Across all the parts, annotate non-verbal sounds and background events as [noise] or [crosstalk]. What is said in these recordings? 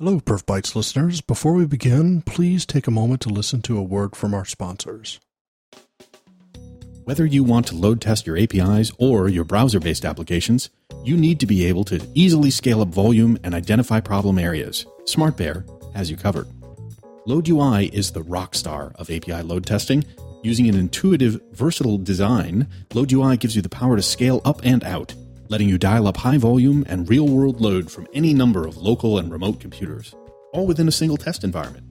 Hello, Perf Bytes listeners. Before we begin, please take a moment to listen to a word from our sponsors. Whether you want to load test your APIs or your browser based applications, you need to be able to easily scale up volume and identify problem areas. SmartBear has you covered. LoadUI is the rock star of API load testing. Using an intuitive, versatile design, LoadUI gives you the power to scale up and out letting you dial up high volume and real world load from any number of local and remote computers, all within a single test environment.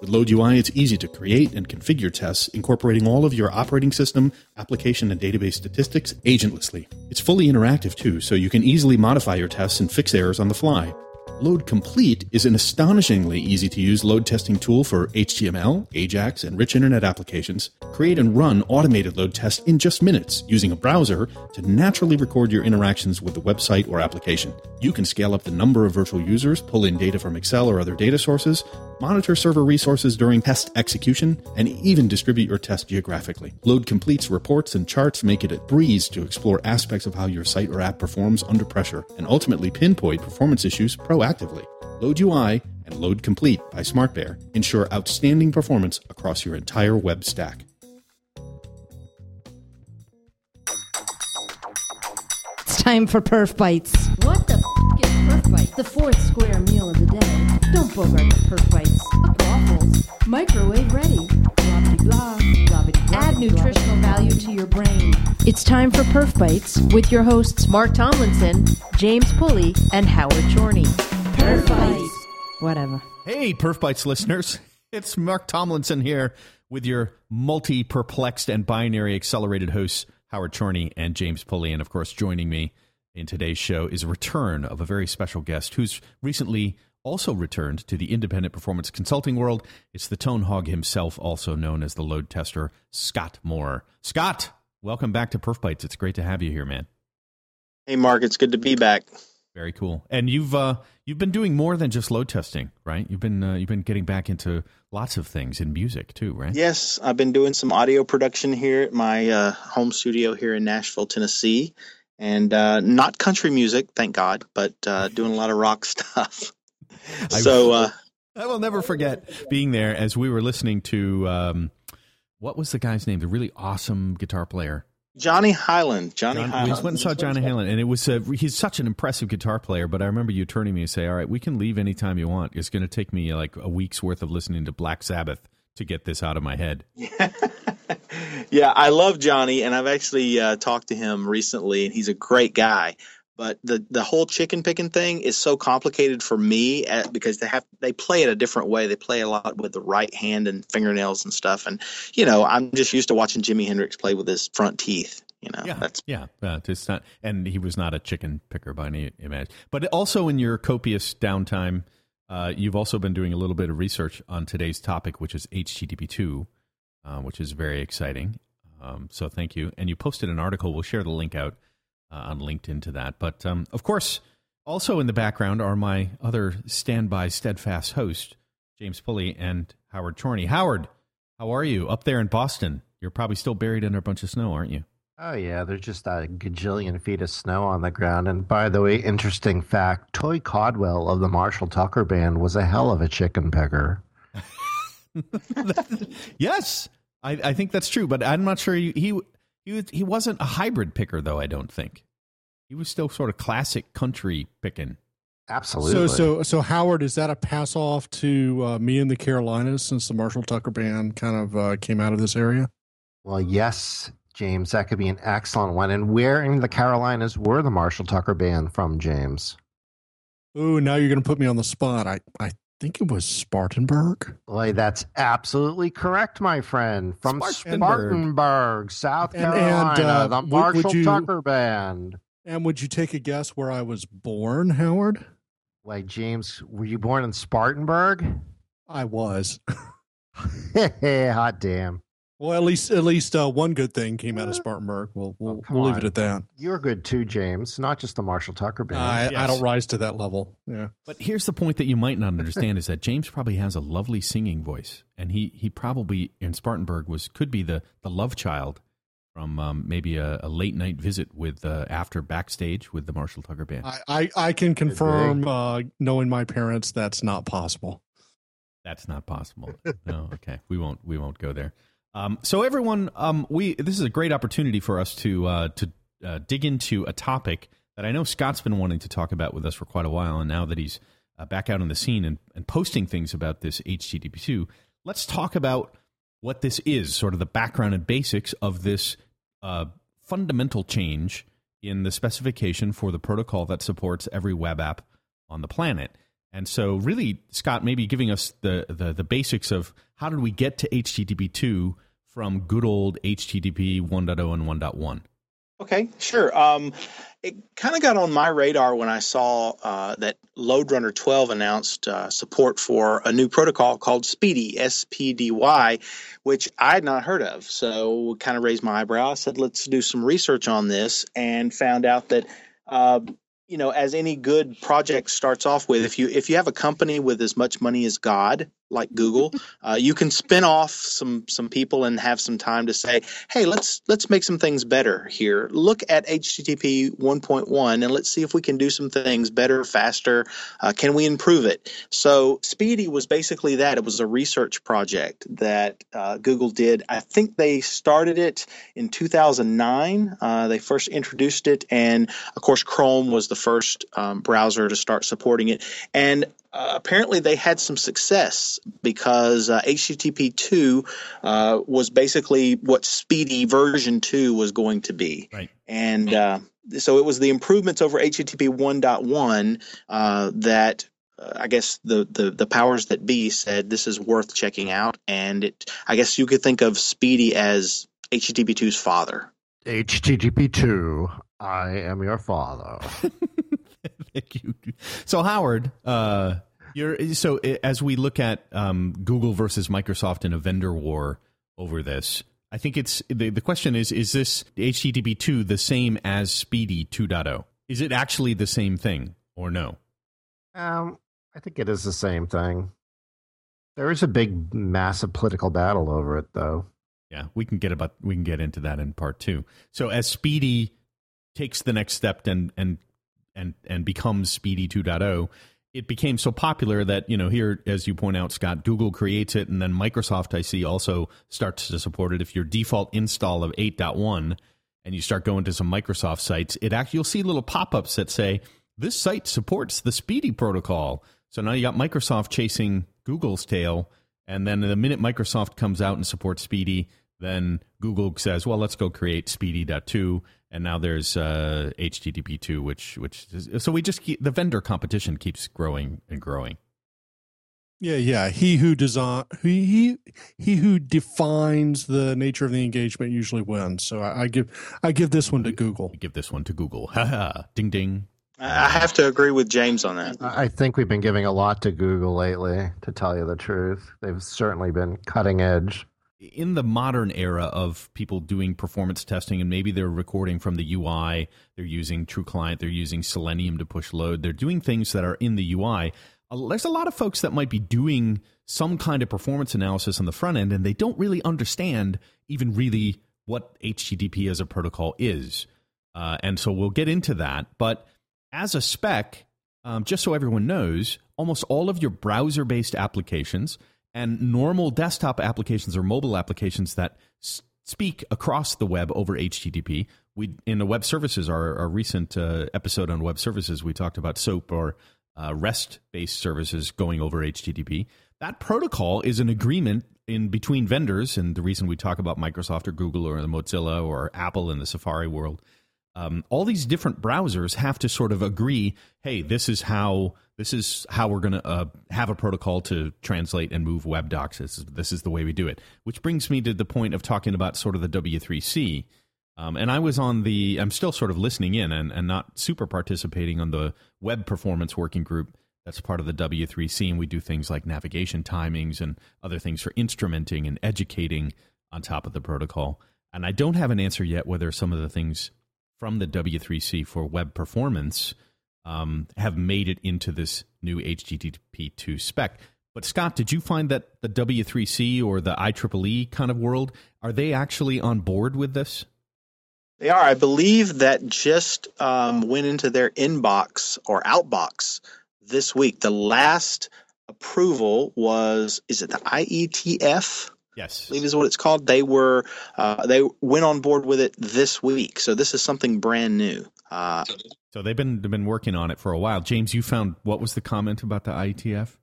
With Load UI, it's easy to create and configure tests, incorporating all of your operating system, application, and database statistics agentlessly. It's fully interactive too, so you can easily modify your tests and fix errors on the fly. Load Complete is an astonishingly easy to use load testing tool for HTML, AJAX, and rich internet applications. Create and run automated load tests in just minutes using a browser to naturally record your interactions with the website or application. You can scale up the number of virtual users, pull in data from Excel or other data sources, monitor server resources during test execution, and even distribute your test geographically. Load Complete's reports and charts make it a breeze to explore aspects of how your site or app performs under pressure and ultimately pinpoint performance issues proactively. Load UI and Load Complete by SmartBear ensure outstanding performance across your entire web stack. It's time for Perf Bytes. What the f- is Perf Bytes? The fourth square meal of the day. Don't bogart the Perf Bytes. Waffles. Microwave ready. Blah blah blah. blah Add nutritional value to your brain. It's time for Perf Bytes with your hosts Mark Tomlinson, James Pulley, and Howard Chorney. Perf Bytes. Whatever. Hey, Perf Bytes listeners. [laughs] It's Mark Tomlinson here with your multi perplexed and binary accelerated hosts, Howard Chorney and James Pulley. And of course, joining me in today's show is a return of a very special guest who's recently also returned to the independent performance consulting world. It's the tone hog himself, also known as the load tester, Scott Moore. Scott, welcome back to Perf Bytes. It's great to have you here, man. Hey, Mark, it's good to be back. Very cool. And you've uh, you've been doing more than just load testing, right? You've been uh, you've been getting back into lots of things in music too, right? Yes, I've been doing some audio production here at my uh, home studio here in Nashville, Tennessee, and uh, not country music, thank God, but uh, doing a lot of rock [laughs] stuff. so uh, I will never forget being there as we were listening to um, what was the guy's name? The really awesome guitar player. Johnny Hiland. Johnny John, Hiland. we went and saw Johnny Hiland, and it was uh, he's such an impressive guitar player. But I remember you turning to me and say, "All right, we can leave anytime you want. It's going to take me like a week's worth of listening to Black Sabbath to get this out of my head." [laughs] yeah, I love Johnny, and I've actually uh, talked to him recently, and he's a great guy. But the the whole chicken picking thing is so complicated for me uh, because they have they play it a different way. They play a lot with the right hand and fingernails and stuff. And you know, I'm just used to watching Jimi Hendrix play with his front teeth. You know, Yeah, that's yeah. Uh, it's not, and he was not a chicken picker by any image. But also in your copious downtime, uh, you've also been doing a little bit of research on today's topic, which is HTTP two, uh, which is very exciting. Um, so thank you. And you posted an article. We'll share the link out uh, on LinkedIn to that. But um, of course, also in the background are my other standby steadfast host, James Pulley and Howard Chorney. Howard, how are you up there in Boston? You're probably still buried under a bunch of snow, aren't you? Oh yeah, there's just a gajillion feet of snow on the ground. And by the way, interesting fact: Toy Caldwell of the Marshall Tucker Band was a hell of a chicken picker. [laughs] yes, I, I think that's true, but I'm not sure he, he he he wasn't a hybrid picker though. I don't think he was still sort of classic country picking. Absolutely. So, so, so Howard, is that a pass off to uh, me in the Carolinas since the Marshall Tucker Band kind of uh, came out of this area? well, yes, James, that could be an excellent one. And where in the Carolinas were the Marshall Tucker Band from, James? Oh, now you're going to put me on the spot. I, I think it was Spartanburg. Like that's absolutely correct, my friend. From Spartanburg. Spartanburg, South And- and, Carolina, uh, the Marshall you- Tucker Band. And would you take a guess where I was born, Howard? Like James, were you born in Spartanburg? I was. [laughs] hey, Hot damn. Well, at least at least uh, one good thing came out of Spartanburg. We'll we'll, Oh, we'll leave on. it at that. You're good too, James. Not just the Marshall Tucker Band. I, I don't rise to that level. Yeah. But here's the point that you might not understand is that James probably has a lovely singing voice, and he he probably in Spartanburg was could be the the love child from um, maybe a, a, late night visit with uh, after backstage with the Marshall Tucker Band. I, I, I can confirm, uh, knowing my parents, that's not possible. That's not possible. no, okay, we won't we won't go there. Um, so everyone, um, we this is a great opportunity for us to uh, to uh, dig into a topic that I know Scott's been wanting to talk about with us for quite a while, and now that he's uh, back out on the scene and, and posting things about this HTTP2, let's talk about what this is, sort of the background and basics of this uh, fundamental change in the specification for the protocol that supports every web app on the planet. And so, really, Scott, maybe giving us the, the, the basics of how did we get to HTTP 2 from good old HTTP 1.0 and 1.1? Okay, sure. Um, it kind of got on my radar when I saw uh, that LoadRunner 12 announced uh, support for a new protocol called SPDY, S-P-D-Y, which I had not heard of. So kind of raised my eyebrow. I said, let's do some research on this and found out that uh, you know as any good project starts off with if you if you have a company with as much money as god like Google, uh, you can spin off some some people and have some time to say, hey, let's let's make some things better here. Look at HTTP 1.1 and let's see if we can do some things better, faster. Uh, can we improve it? So SPDY was basically that. It was a research project that uh, Google did. I think they started it in 2009. Uh, they first introduced it, and of course, Chrome was the first um, browser to start supporting it. And uh, apparently they had some success because uh, HTTP 2 uh, was basically what SPDY version 2 was going to be. Right. And uh, so it was the improvements over HTTP 1.1 uh, that uh, I guess the, the, the powers that be said this is worth checking out. And it, I guess you could think of SPDY as HTTP 2's father. HTTP 2, I am your father. [laughs] [laughs] Thank you. So Howard, uh, you're so as we look at um, Google versus Microsoft in a vendor war over this, I think it's the the question is: Is this HTTP two the same as SPDY 2.0? Is it actually the same thing or no? Um, I think it is the same thing. There is a big, massive political battle over it, though. Yeah, we can get about we can get into that in part two. So as SPDY takes the next step and and and and becomes SPDY 2.0 it became so popular that you know here as you point out scott google creates it and then microsoft i see also starts to support it. If your default install of 8.1 and you start going to some microsoft sites it actually you'll see little pop-ups that say this site supports the SPDY protocol. So now you got microsoft chasing google's tail and then the minute microsoft comes out and supports SPDY then google says well let's go create SPDY.2 and now there's uh, HTTP two, which which is, so we just keep the vendor competition keeps growing and growing. Yeah, yeah. He who design he he he who defines the nature of the engagement usually wins. So I, I give I give this one to Google. give this one to Google. Ha ha. Ding ding. I have to agree with James on that. I think we've been giving a lot to Google lately, to tell you the truth. They've certainly been cutting edge in the modern era of people doing performance testing and maybe they're recording from the UI, they're using TruClient, they're using Selenium to push load, they're doing things that are in the UI. There's a lot of folks that might be doing some kind of performance analysis on the front end and they don't really understand even really what HTTP as a protocol is. Uh, and so we'll get into that. But as a spec, um, just so everyone knows, almost all of your browser based applications and normal desktop applications or mobile applications that s- speak across the web over HTTP. We in the web services, our, our recent uh, episode on web services, we talked about SOAP or uh, REST-based services going over HTTP. That protocol is an agreement in between vendors, and the reason we talk about Microsoft or Google or the Mozilla or Apple in the Safari world um, all these different browsers have to sort of agree hey this is how this is how we're going to uh, have a protocol to translate and move web docs. This is, this is the way we do it. Which brings me to the point of talking about sort of the w3c um, and i was on the i'm still sort of listening in and, and not super participating on the web performance working group that's part of the w3c and we do things like navigation timings and other things for instrumenting and educating on top of the protocol. And i don't have an answer yet whether some of the things from the W3C for web performance um, have made it into this new HTTP2 spec. But Scott, did you find that the W3C or the IEEE kind of world are they actually on board with this? They are. I believe that just um, went into their inbox or outbox this week. The last approval was, is it the IETF? Yes. I believe is what it's called. They were, uh, they went on board with it this week. So this is something brand new. Uh, So they've been they've been working on it for a while. James, you found what was the comment about the IETF?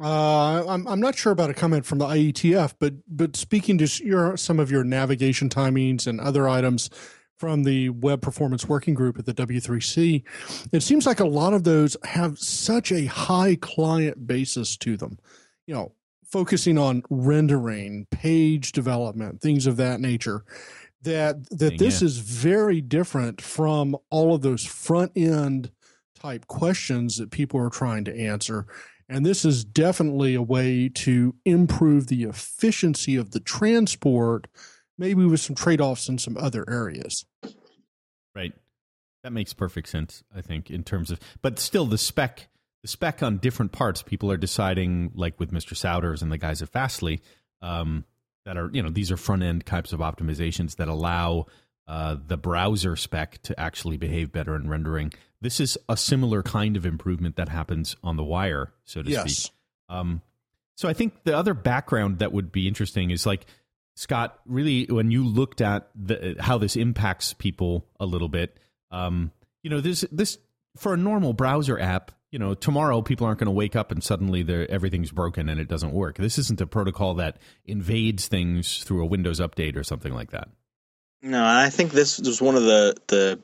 Uh, I'm I'm not sure about a comment from the IETF, but but speaking to your some of your navigation timings and other items from the Web Performance Working Group at the W3C, it seems like a lot of those have such a high client basis to them. You know, focusing on rendering, page development, things of that nature. That that this Yeah. is very different from all of those front end type questions that people are trying to answer. And this is definitely a way to improve the efficiency of the transport, maybe with some trade offs in some other areas. Right. That makes perfect sense, I think, in terms of but still the spec the spec on different parts, people are deciding, like with Mr. Souders and the guys at Fastly, um, that are, you know, these are front end types of optimizations that allow uh, the browser spec to actually behave better in rendering. This is a similar kind of improvement that happens on the wire, so to Yes. speak. Um, so I think the other background that would be interesting is like Scott. Really, when you looked at the, how this impacts people a little bit, um, you know, this this for a normal browser app. You know, tomorrow people aren't going to wake up and suddenly everything's broken and it doesn't work. This isn't a protocol that invades things through a Windows update or something like that. No, I think this was one of the the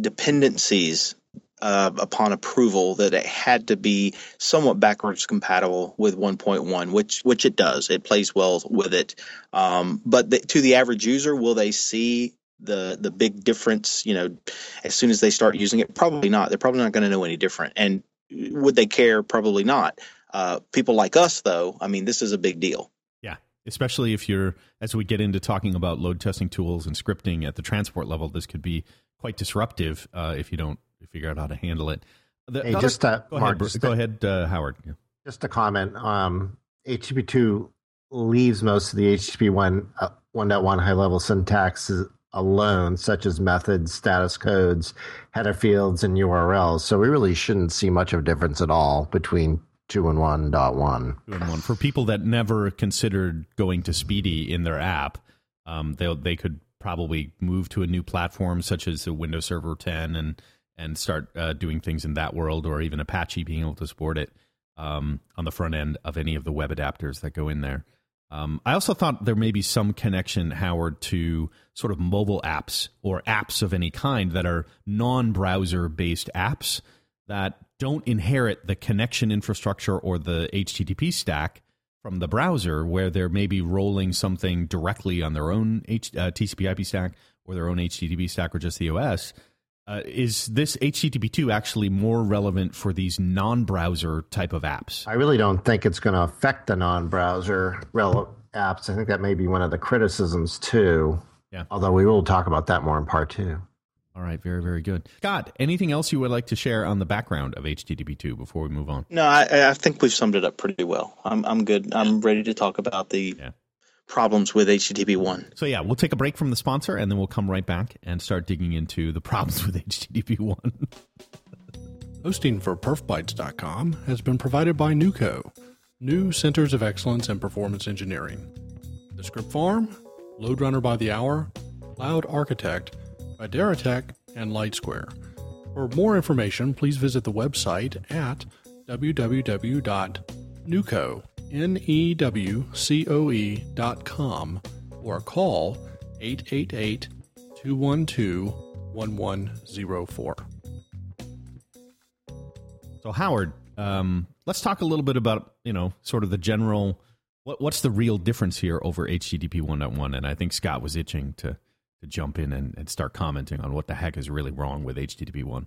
dependencies uh, upon approval that it had to be somewhat backwards compatible with 1.1, which which it does. It plays well with it. Um, but the, to the average user, will they see the the big difference? You know, as soon as they start using it, probably not. They're probably not going to know any different. And would they care? Probably not. Uh, people like us, though, I mean, this is a big deal. Yeah, especially if you're as we get into talking about load testing tools and scripting at the transport level, this could be quite disruptive uh, if you don't figure out how to handle it. The Hey, other- just uh, go Mark, ahead, just go a- ahead, uh, Howard. Yeah. Just a comment. Um, HTTP2 leaves most of the HTTP 1, uh, 1.1 high level syntax alone, such as methods, status codes, header fields, and URLs. So we really shouldn't see much of a difference at all between 2 and 1.1. Two in one. For people that never considered going to SPDY in their app, um, they they could probably move to a new platform such as a Windows Server 10 and and start uh, doing things in that world, or even Apache being able to support it um, on the front end of any of the web adapters that go in there. Um, I also thought there may be some connection, Howard, to sort of mobile apps or apps of any kind that are non-browser based apps that don't inherit the connection infrastructure or the HTTP stack from the browser, where they're maybe rolling something directly on their own H, uh, TCP/IP stack or their own HTTP stack or just the OS. Uh, is this HTTP2 actually more relevant for these non-browser type of apps? I really don't think it's going to affect the non browser rel- apps. I think that may be one of the criticisms, too. Yeah. Although we will talk about that more in part two. All right, very very good. Scott, anything else you would like to share on the background of HTTP2 before we move on? No, I, I think we've summed it up pretty well. I'm I'm good. I'm ready to talk about the Yeah. Problems with HTTP one. So yeah, we'll take a break from the sponsor and then we'll come right back and start digging into the problems with HTTP one. Hosting for perfbytes.com has been provided by NewCOE, New Centers of Excellence in Performance Engineering. The Script Farm, Loadrunner by the Hour, Cloud Architect, Idaratech, and LightSquare. For more information, please visit the website at www.newcoe, N-E-W-C-O-E dot com or call 888-212-1104. So Howard, um, let's talk a little bit about you know sort of the general what what's the real difference here over HTTP 1.1? And I think Scott was itching to to jump in and, and start commenting on what the heck is really wrong with HTTP one.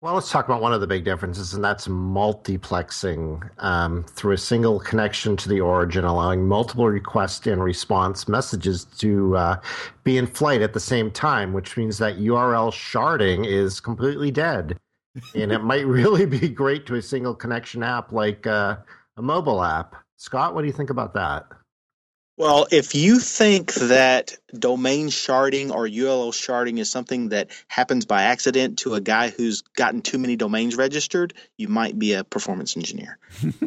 Well, let's talk about one of the big differences, and that's multiplexing um, through a single connection to the origin, allowing multiple request and response messages to uh, be in flight at the same time, which means that URL sharding is completely dead. and it might [laughs] really be great to a single connection app like uh, a mobile app. Scott, what do you think about that? Well, if you think that domain sharding or URL sharding is something that happens by accident to a guy who's gotten too many domains registered, you might be a performance engineer.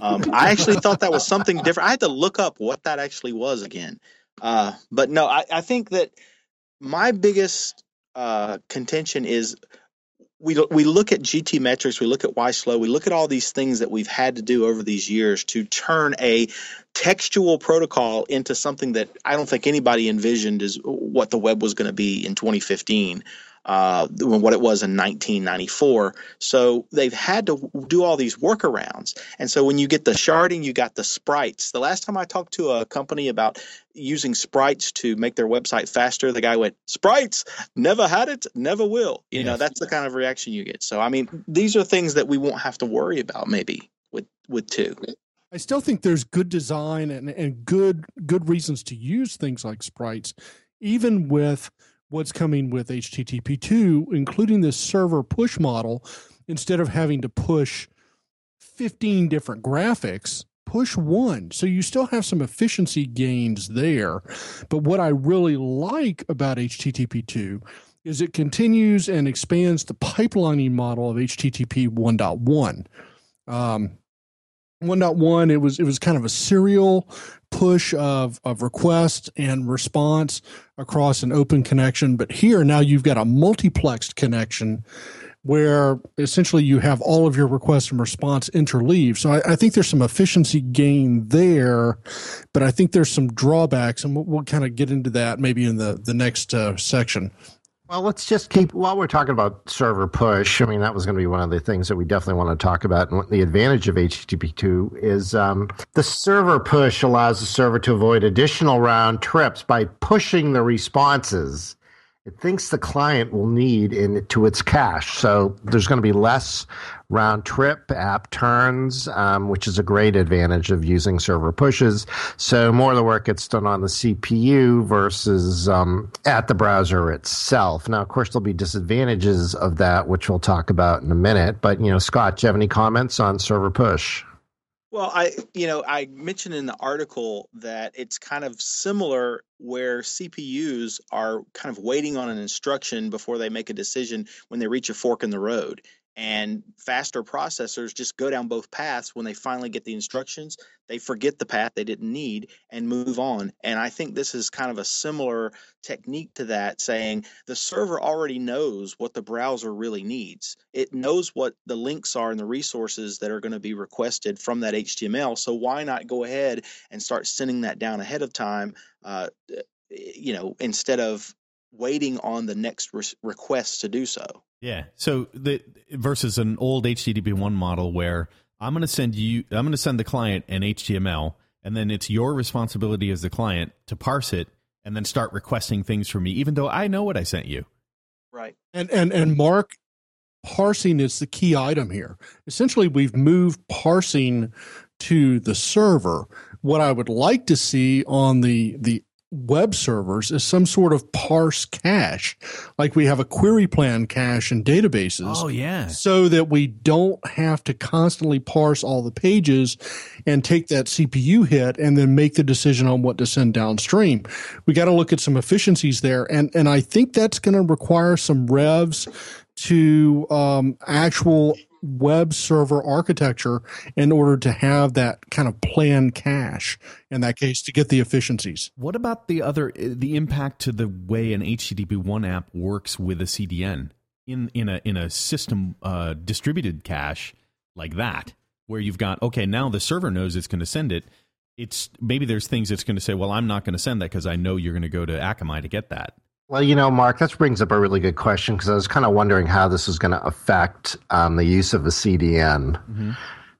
Um, I actually thought that was something different. I had to look up what that actually was again. Uh, but no, I, I, think that my biggest uh, contention is we we look at GTmetrix, we look at YSlow, we look at all these things that we've had to do over these years to turn a textual protocol into something that I don't think anybody envisioned is what the web was going to be in 2015 uh, what it was in 1994. So they've had to do all these workarounds. And so when you get the sharding, you got the sprites. The last time I talked to a company about using sprites to make their website faster, the guy went, Sprites, never had it, never will. You yes. know, that's the kind of reaction you get. So, I mean, these are things that we won't have to worry about maybe with, with two. I still think there's good design and, and good good reasons to use things like sprites, even with what's coming with HTTP2, including this server push model, instead of having to push 15 different graphics, push one. So you still have some efficiency gains there. But what I really like about HTTP2 is it continues and expands the pipelining model of HTTP 1.1. Um, 1.1 it was it was kind of a serial push of of request and response across an open connection. But here now you've got a multiplexed connection where essentially you have all of your request and response interleaved. So I, I think there's some efficiency gain there but i think there's some drawbacks and we'll, we'll kind of get into that maybe in the the next uh, section well, let's just keep while we're talking about server push. I mean, that was going to be one of the things that we definitely want to talk about. And the advantage of HTTP2 is um, the server push allows the server to avoid additional round trips by pushing the responses it thinks the client will need into its cache. So there's going to be less round trip app turns, um, which is a great advantage of using server pushes. So more of the work gets done on the CPU versus um, at the browser itself. Now, of course, there'll be disadvantages of that, which we'll talk about in a minute. But you know, Scott, do you have any comments on server push? Well, I you know I mentioned in the article that it's kind of similar where CPUs are kind of waiting on an instruction before they make a decision when they reach a fork in the road and faster processors just go down both paths. When they finally get the instructions they forget the path they didn't need and move on. And i think this is kind of a similar technique to that saying the server already knows what the browser really needs. It knows what the links are and the resources that are going to be requested from that html so why not go ahead and start sending that down ahead of time uh, you know instead of waiting on the next re- request to do so. Yeah. So the versus an old HTTP one model where I'm going to send you, I'm going to send the client an HTML, and then it's your responsibility as the client to parse it and then start requesting things from me, even though I know what I sent you. Right. And and and Mark, parsing is the key item here. Essentially, we've moved parsing to the server. What I would like to see on the the web servers is some sort of parse cache, like we have a query plan cache in databases. Oh, yeah. So that we don't have to constantly parse all the pages and take that CPU hit and then make the decision on what to send downstream. We got to look at some efficiencies there. And, and I think that's going to require some revs to um, actual web server architecture in order to have that kind of planned cache in that case to get the efficiencies. What about the other the impact to the way an HTTP one app works with a CDN in in a in a system uh, distributed cache like that where you've got okay now the server knows it's going to send it it's maybe there's things it's going to say well I'm not going to send that because I know you're going to go to Akamai to get that well, you know, Mark, that brings up a really good question because I was kind of wondering how this is going to affect um, the use of a CDN. Mm-hmm.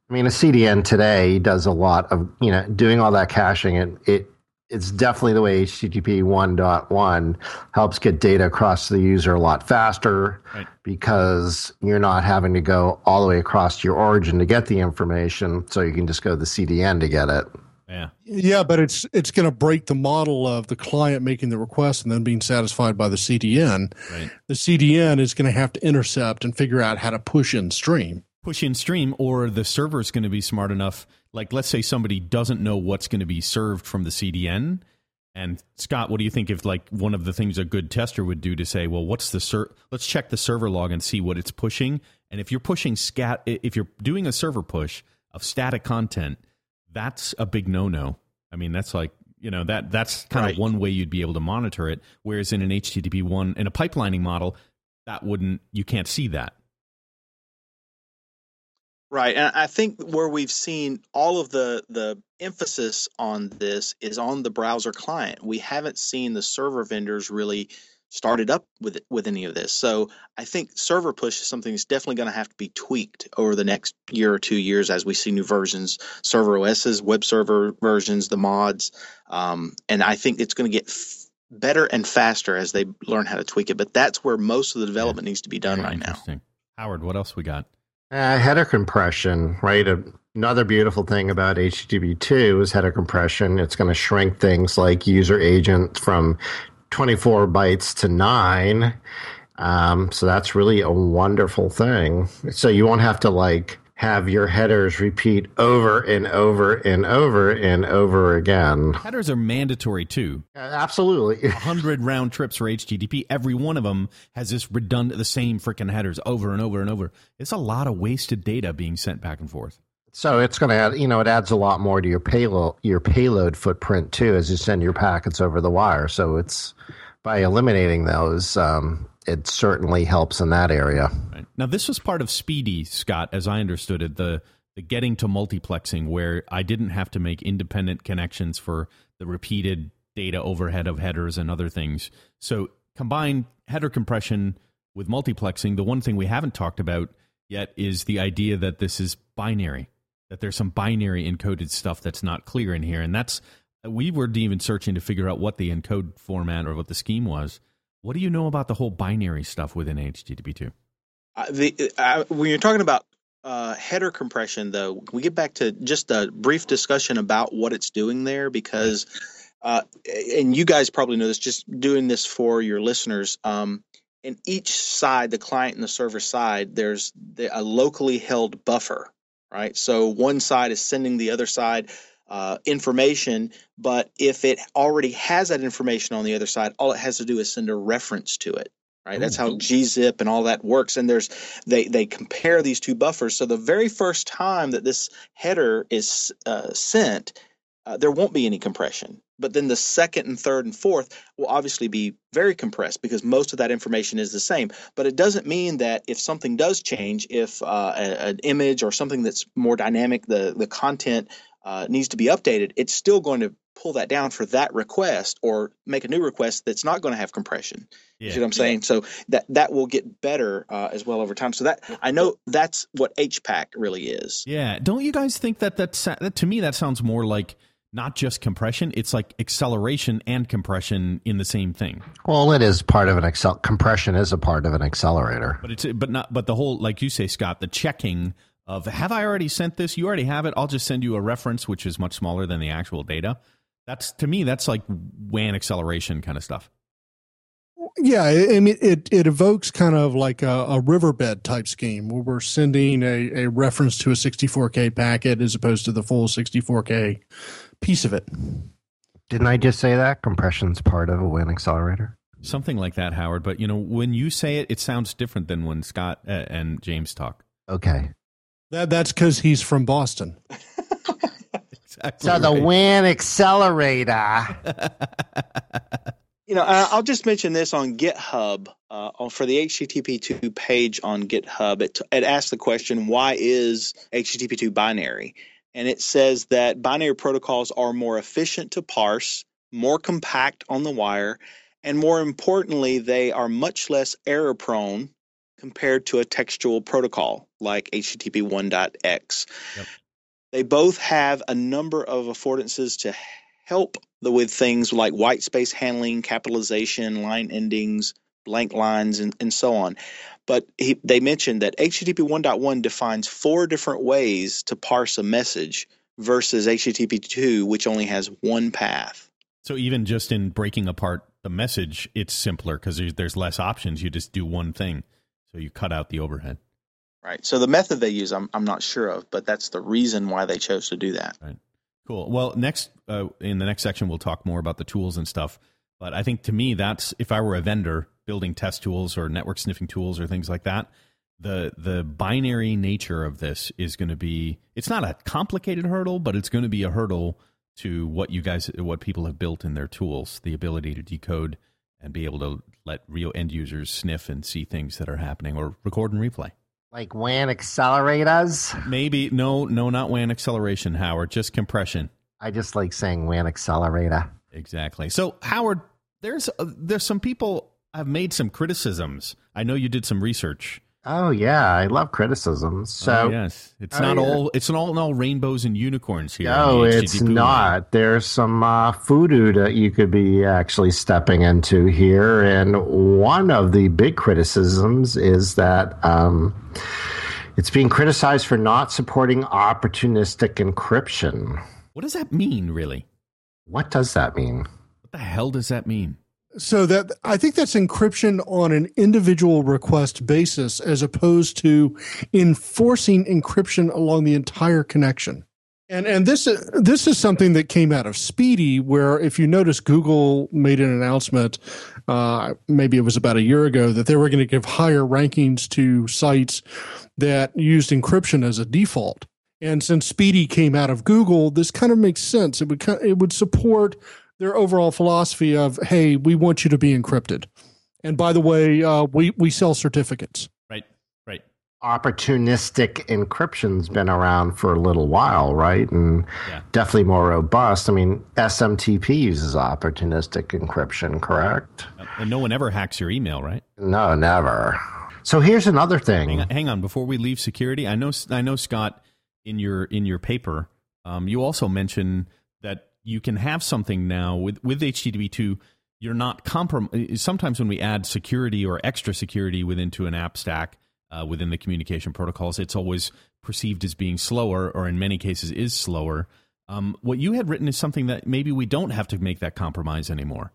I mean, a CDN today does a lot of, you know, doing all that caching. And it it's definitely the way HTTP 1.1 helps get data across to the user a lot faster right. because you're not having to go all the way across your origin to get the information. So you can just go to the CDN to get it. Yeah. Yeah, but it's it's going to break the model of the client making the request and then being satisfied by the CDN. Right. The CDN is going to have to intercept and figure out how to push in stream. Push in stream, or the server is going to be smart enough. Like, let's say somebody doesn't know what's going to be served from the CDN, And Scott, what do you think if like one of the things a good tester would do to say, well, what's the ser- let's check the server log and see what it's pushing. And if you're pushing scat, if you're doing a server push of static content, that's a big no-no. I mean, that's like you know that that's kind Right. of one way you'd be able to monitor it. Whereas in an HTTP one in a pipelining model, that wouldn't you can't see that. Right, and I think where we've seen all of the the emphasis on this is on the browser client. We haven't seen the server vendors really started up with with any of this. So I think server push is something that's definitely going to have to be tweaked over the next year or two years as we see new versions, server OSs, web server versions, the mods, um, and I think it's going to get f- better and faster as they learn how to tweak it. But that's where most of the development needs to be done Very right now. Howard, what else we got? Uh, header compression, right? Another beautiful thing about HTTP2 is header compression. It's going to shrink things like user agent from 24 bytes to nine. Um, so that's really a wonderful thing. So you won't have to like have your headers repeat over and over and over and over again. Headers are mandatory too. Uh, Absolutely. [laughs] 100 round trips for HTTP. Every one of them has this redundant, the same freaking headers over and over and over. It's a lot of wasted data being sent back and forth. So it's going to add, you know, it adds a lot more to your payload, your payload footprint too, as you send your packets over the wire. So it's by eliminating those, um, it certainly helps in that area. Right. Now, this was part of SPDY, Scott, as I understood it, the, the getting to multiplexing, where I didn't have to make independent connections for the repeated data overhead of headers and other things. So combine header compression with multiplexing. The one thing we haven't talked about yet is the idea that this is binary, that there's some binary encoded stuff that's not clear in here. And that's, we were even searching to figure out what the encode format or what the scheme was. What do you know about the whole binary stuff within HTTP2? Uh, the uh, when you're talking about uh, header compression, though, can we get back to just a brief discussion about what it's doing there? Because, uh, and you guys probably know this, just doing this for your listeners. Um, in each side, the client and the server side, there's the, a locally held buffer, right? So one side is sending the other side uh, information, but if it already has that information on the other side, all it has to do is send a reference to it. Right, that's how gzip and all that works. And there's they they compare these two buffers. So the very first time that this header is uh, sent, uh, there won't be any compression. But then the second and third and fourth will obviously be very compressed because most of that information is the same. But it doesn't mean that if something does change, if uh, a, an image or something that's more dynamic, the the content uh, needs to be updated, it's still going to pull that down for that request or make a new request that's not going to have compression. You see what I'm saying? So that that will get better uh, as well over time. So that I know that's what HPACK really is. Yeah, don't you guys think that that's that to me that sounds more like not just compression; it's like acceleration and compression in the same thing. Well, it is part of an accel. Compression is a part of an accelerator. But it's but not but the whole like you say, Scott, the checking of have I already sent this? You already have it. I'll just send you a reference, which is much smaller than the actual data. That's to me, that's like WAN acceleration kind of stuff. Yeah, I I mean, it, it evokes kind of like a, a riverbed type scheme where we're sending a, a reference to a 64K packet as opposed to the full 64K piece of it. Didn't I just say that compression's part of a WAN accelerator? Something like that, Howard. But you know, when you say it, it sounds different than when Scott uh, and James talk. Okay. That That's because he's from Boston. [laughs] Exactly. So the right. WAN accelerator. [laughs] You know, I- I'll just mention this on GitHub uh, for the HTTP2 page on GitHub. It, it asks the question, "Why is HTTP2 binary?" And it says that binary protocols are more efficient to parse, more compact on the wire, and more importantly, they are much less error prone compared to a textual protocol like HTTP 1.x. Yep. They both have a number of affordances to help the, with things like white space handling, capitalization, line endings, blank lines, and, and so on. But he, they mentioned that HTTP 1.1 defines four different ways to parse a message versus HTTP 2, which only has one path. So even just in breaking apart the message, it's simpler because there's, there's less options. You just do one thing, so you cut out the overhead. Right. So the method they use, I'm, I'm not sure of, but that's the reason why they chose to do that. Cool. Cool. Well, next uh, in the next section, we'll talk more about the tools and stuff. But I think to me, that's if I were a vendor building test tools or network sniffing tools or things like that, the the binary nature of this is going to be. It's not a complicated hurdle, but it's going to be a hurdle to what you guys, what people have built in their tools, the ability to decode and be able to let real end users sniff and see things that are happening or record and replay. Like WAN accelerators? Maybe no, no, not WAN acceleration, Howard. Just compression. I just like saying WAN accelerator. Exactly. So Howard, there's uh, there's some people have made some criticisms. I know you did some research Oh yeah, I love criticism. So oh, yes, it's Oh, not yeah. all it's not all, all rainbows and unicorns here. no, it's not. There's some uh, voodoo that you could be actually stepping into here, and one of the big criticisms is that um, it's being criticized for not supporting opportunistic encryption. What does that mean, really? What does that mean? What the hell does that mean? So that I think that's encryption on an individual request basis as opposed to enforcing encryption along the entire connection. And and this this is something that came out of SPDY, where if you notice, Google made an announcement, uh, maybe it was about a year ago, that they were going to give higher rankings to sites that used encryption as a default. And since SPDY came out of Google, this kind of makes sense. It would it would support their overall philosophy of, hey, we want you to be encrypted. And by the way, uh, we we sell certificates. Right, right. Opportunistic encryption's been around for a little while, right? And Yeah. definitely more robust. I mean, SMTP uses opportunistic encryption, correct? And no one ever hacks your email, right? No, never. So here's another Hang thing. on, hang on. Before we leave security, I know I know Scott in your in your paper, um, you also mention that you can have something now with with HTTP two. You're not comprom. Sometimes when we add security or extra security within to an app stack uh, within the communication protocols, it's always perceived as being slower, or in many cases is slower. Um, what you had written is something that maybe we don't have to make that compromise anymore.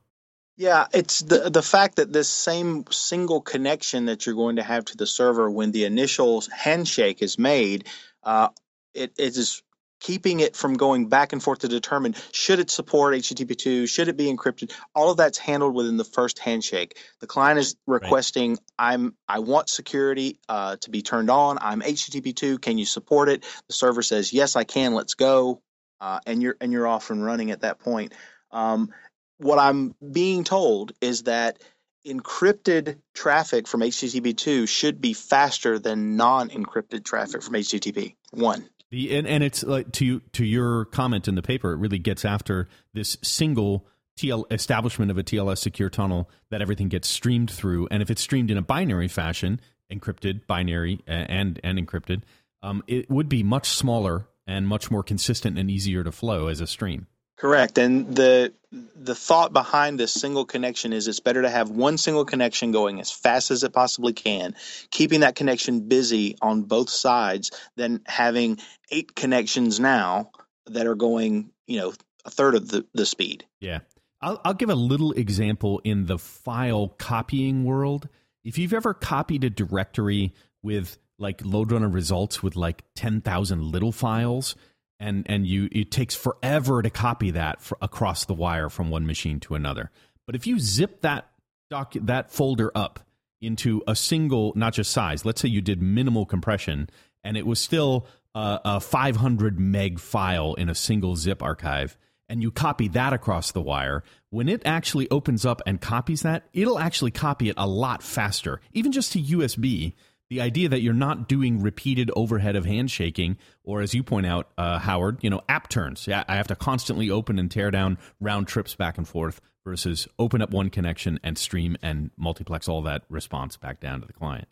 Yeah, it's the the fact that this same single connection that you're going to have to the server when the initial handshake is made, uh, it, it is keeping it from going back and forth to determine should it support HTTP2, should it be encrypted. All of that's handled within the first handshake. The client is requesting, right. "I'm I want security uh, to be turned on. I'm HTTP2. Can you support it?" The server says, "Yes, I can. Let's go," uh, and you're and you're off and running at that point. Um, what I'm being told is that encrypted traffic from HTTP2 should be faster than non-encrypted traffic from HTTP1. The and, and it's like to to your comment in the paper, it really gets after this single TL establishment of a TLS secure tunnel that everything gets streamed through, and if it's streamed in a binary fashion, encrypted, binary, and and encrypted, um, it would be much smaller and much more consistent and easier to flow as a stream. Correct. And the the thought behind this single connection is it's better to have one single connection going as fast as it possibly can, keeping that connection busy on both sides than having eight connections now that are going, you know, a third of the, the speed. Yeah. I'll, I'll give a little example in the file copying world. If you've ever copied a directory with like load runner results with like 10,000 little files, and, and you it takes forever to copy that across the wire from one machine to another. But if you zip that doc, that folder up into a single, not just size, let's say you did minimal compression and it was still a, a 500 meg file in a single zip archive, and you copy that across the wire, when it actually opens up and copies that, it'll actually copy it a lot faster, even just to USB. The idea that you're not doing repeated overhead of handshaking, or as you point out, uh, Howard, you know, app turns. Yeah, I have to constantly open and tear down round trips back and forth versus open up one connection and stream and multiplex all that response back down to the client.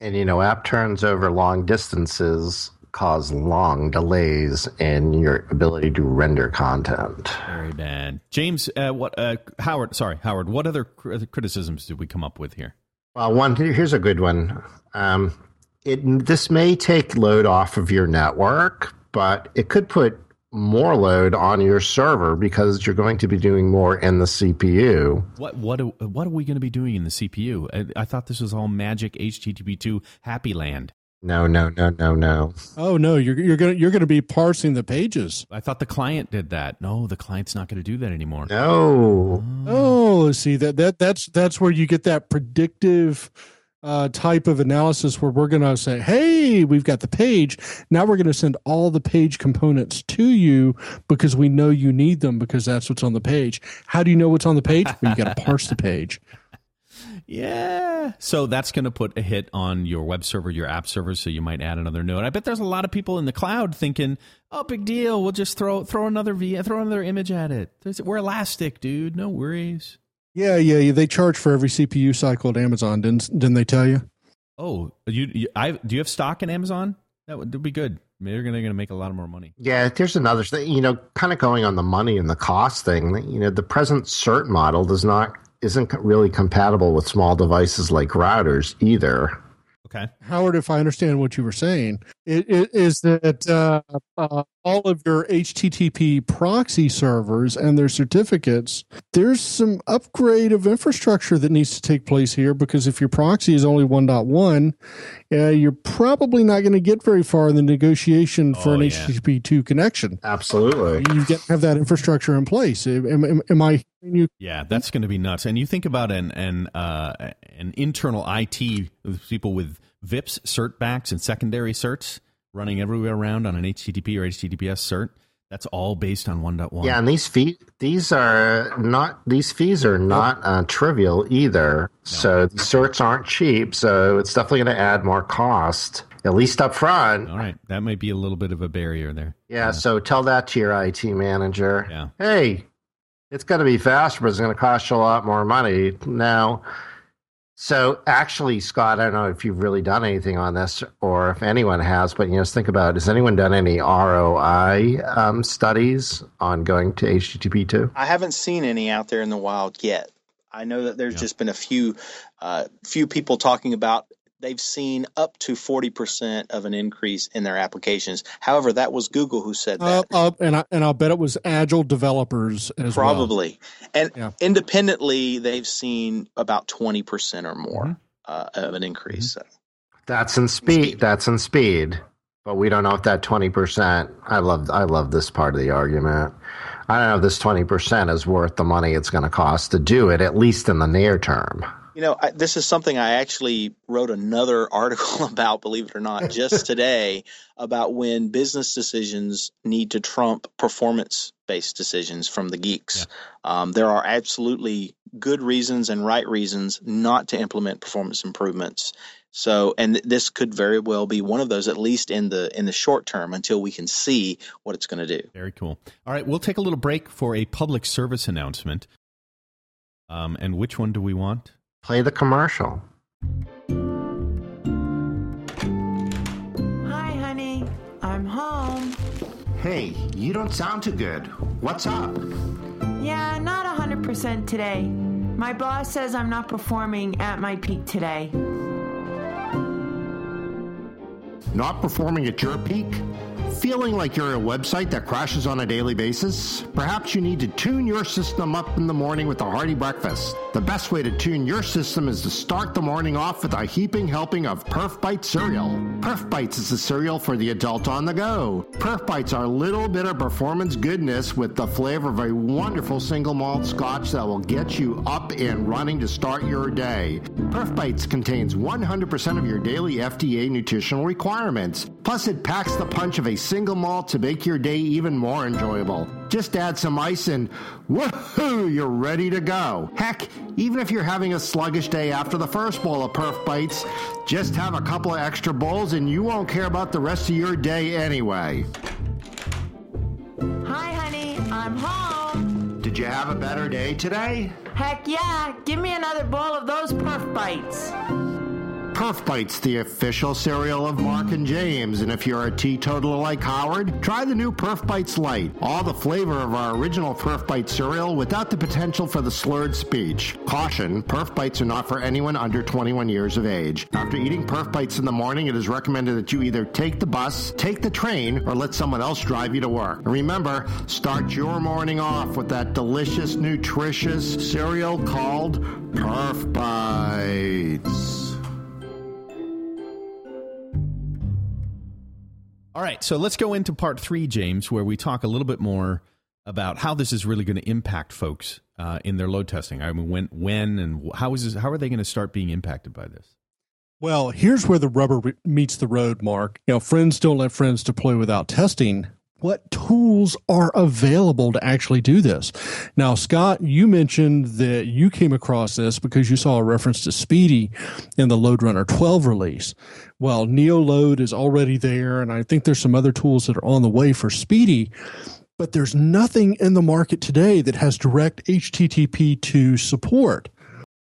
And you know, app turns over long distances cause long delays in your ability to render content. Very bad. James, uh, what? Uh, Howard, sorry, Howard. What other cr- criticisms did we come up with here? Well, one here's a good one. Um, it this may take load off of your network, but it could put more load on your server because you're going to be doing more in the CPU. What what what are we going to be doing in the CPU? I, I thought this was all magic HTTP2 happy land. No, no, no, no, no. Oh no, you're you're gonna you're gonna be parsing the pages. I thought the client did that. No, the client's not going to do that anymore. No. Oh, see that that that's that's where you get that predictive uh, type of analysis where we're going to say, "Hey, we've got the page. Now we're going to send all the page components to you because we know you need them because that's what's on the page." How do you know what's on the page? Well, you got to parse the page. [laughs] Yeah. So that's going to put a hit on your web server, your app server. So you might add another node. I bet there's a lot of people in the cloud thinking, "Oh, big deal. We'll just throw throw another v throw another image at it. There's, we're elastic, dude. No worries." Yeah, yeah, yeah. They charge for every CPU cycle at Amazon. Didn't didn't they tell you? Oh, you, you I do you have stock in Amazon? That would, that'd be good. They're going to make a lot of more money. Yeah, there's another thing. You know, kind of going on the money and the cost thing. You know, the present CERT model does not isn't really compatible with small devices like routers either. Okay. Howard, if I understand what you were saying, it, it is that uh, uh, all of your HTTP proxy servers and their certificates, there's some upgrade of infrastructure that needs to take place here because if your proxy is only 1.1, uh, you're probably not going to get very far in the negotiation for Oh, an yeah. HTTP 2 connection. Absolutely. You get have that infrastructure in place. Am, am, am I hearing you? Yeah, that's going to be nuts. And you think about an an uh, an internal IT people with VIPs, cert backs, and secondary certs running everywhere around on an HTTP or HTTPS cert. That's all based on 1.1. Yeah, and these fee these are not these fees are not uh, trivial either. So the certs aren't cheap. So it's definitely going to add more cost, at least up front. All right, that might be a little bit of a barrier there. Yeah, so tell that to your IT manager. Yeah. Hey, it's going to be faster, but it's going to cost you a lot more money. Now, so actually, Scott, I don't know if you've really done anything on this or if anyone has, but you know, just think about it. Has anyone done any ROI um, studies on going to HTTP 2? I haven't seen any out there in the wild yet. I know that there's Yeah. just been a few uh, few people talking about they've seen up to 40% of an increase in their applications. However, that was Google who said Uh, that. uh, and I, and I'll bet it was agile developers as well. Probably. And Yeah. independently, they've seen about 20% or more Mm-hmm. uh, of an increase. So. That's in speed. That's in speed. But we don't know if that twenty percent. I love. I love this part of the argument. I don't know if this twenty percent is worth the money it's going to cost to do it, at least in the near term. You know, I, this is something I actually wrote another [laughs] article about, believe it or not, just [laughs] today about when business decisions need to trump performance based decisions from the geeks. Um, there are absolutely good reasons and right reasons not to implement performance improvements. So, and th- this could very well be one of those, at least in the in the short term, until we can see what it's going to do. Very cool. All right, we'll take a little break for a public service announcement. Um, and which one do we want? Play the commercial. Hi, honey. I'm home. Hey, you don't sound too good. What's up? Yeah, not 100% today. My boss says I'm not performing at my peak today. Not performing at your peak? Feeling like you're a website that crashes on a daily basis? Perhaps you need to tune your system up in the morning with a hearty breakfast. The best way to tune your system is to start the morning off with a heaping helping of Perf Byte cereal. Perf Bytes is the cereal for the adult on the go. Perf Bytes are little bit of performance goodness with the flavor of a wonderful single malt scotch that will get you up and running to start your day. Perf Bytes contains 100% of your daily FDA nutritional requirements. Plus, it packs the punch of a single malt to make your day even more enjoyable. Just add some ice and woohoo, you're ready to go. Heck, even if you're having a sluggish day after the first bowl of Perf Bytes, just have a couple of extra bowls and you won't care about the rest of your day anyway. Hi, honey. I'm home. Did you have a better day today? Heck yeah. Give me another bowl of those perf bytes. Perf Bytes, the official cereal of Mark and James. And if you're a teetotaler like Howard, try the new Perf Bytes Light. All the flavor of our original Perf Byte cereal without the potential for the slurred speech. Caution, Perf Bytes are not for anyone under 21 years of age. After eating Perf Bytes in the morning, it is recommended that you either take the bus, take the train, or let someone else drive you to work. And remember, start your morning off with that delicious, nutritious cereal called Perf Bytes. All right, so let's go into part three, James, where we talk a little bit more about how this is really going to impact folks uh, in their load testing. I mean, when, when, and how is this, how are they going to start being impacted by this? Well, here's where the rubber meets the road, Mark. You know, friends don't let friends deploy without testing. What tools are available to actually do this? Now, Scott, you mentioned that you came across this because you saw a reference to SPDY in the LoadRunner 12 release. Well, NeoLoad is already there, and I think there's some other tools that are on the way for SPDY but there's nothing in the market today that has direct HTTP 2 support.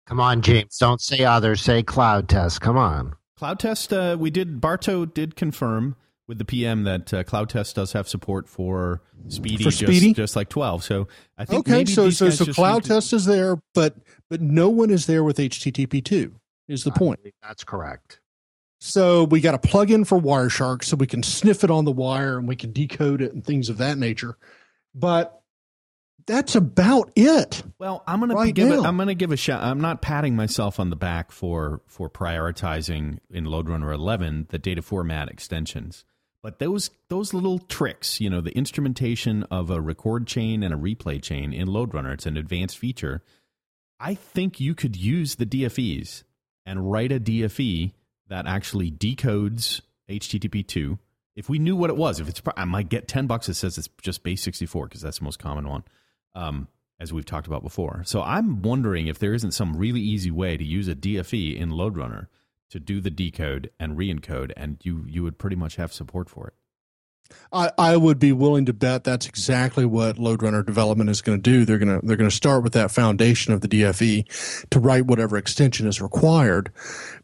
Come on, James. Don't say others. Say CloudTest. Come on. Cloud test, uh, we did, Bartow did confirm with the PM that uh, CloudTest does have support for SPDY, For SPDY? Just, just like 12. So I think Okay, maybe so these so guys so just Cloud need to- Test is there, but but no one is there with HTTP 2 is the point. That's correct. So we got a plug-in for Wireshark so we can sniff it on the wire and we can decode it and things of that nature. But that's about it. Well, I'm gonna Right give. A, now. I'm gonna give a shout. I'm not patting myself on the back for for prioritizing in LoadRunner 11 the data format extensions, but those those little tricks, you know, the instrumentation of a record chain and a replay chain in LoadRunner, it's an advanced feature. I think you could use the DFEs and write a DFE that actually decodes HTTP2. If we knew what it was, if it's, I might get 10 bucks that says it's just base 64 because that's the most common one, um, as we've talked about before. So I'm wondering if there isn't some really easy way to use a DFE in LoadRunner to do the decode and re-encode, and you, you would pretty much have support for it. I, I would be willing to bet that's exactly what LoadRunner development is going to do. They're going to they're going to start with that foundation of the DFE to write whatever extension is required.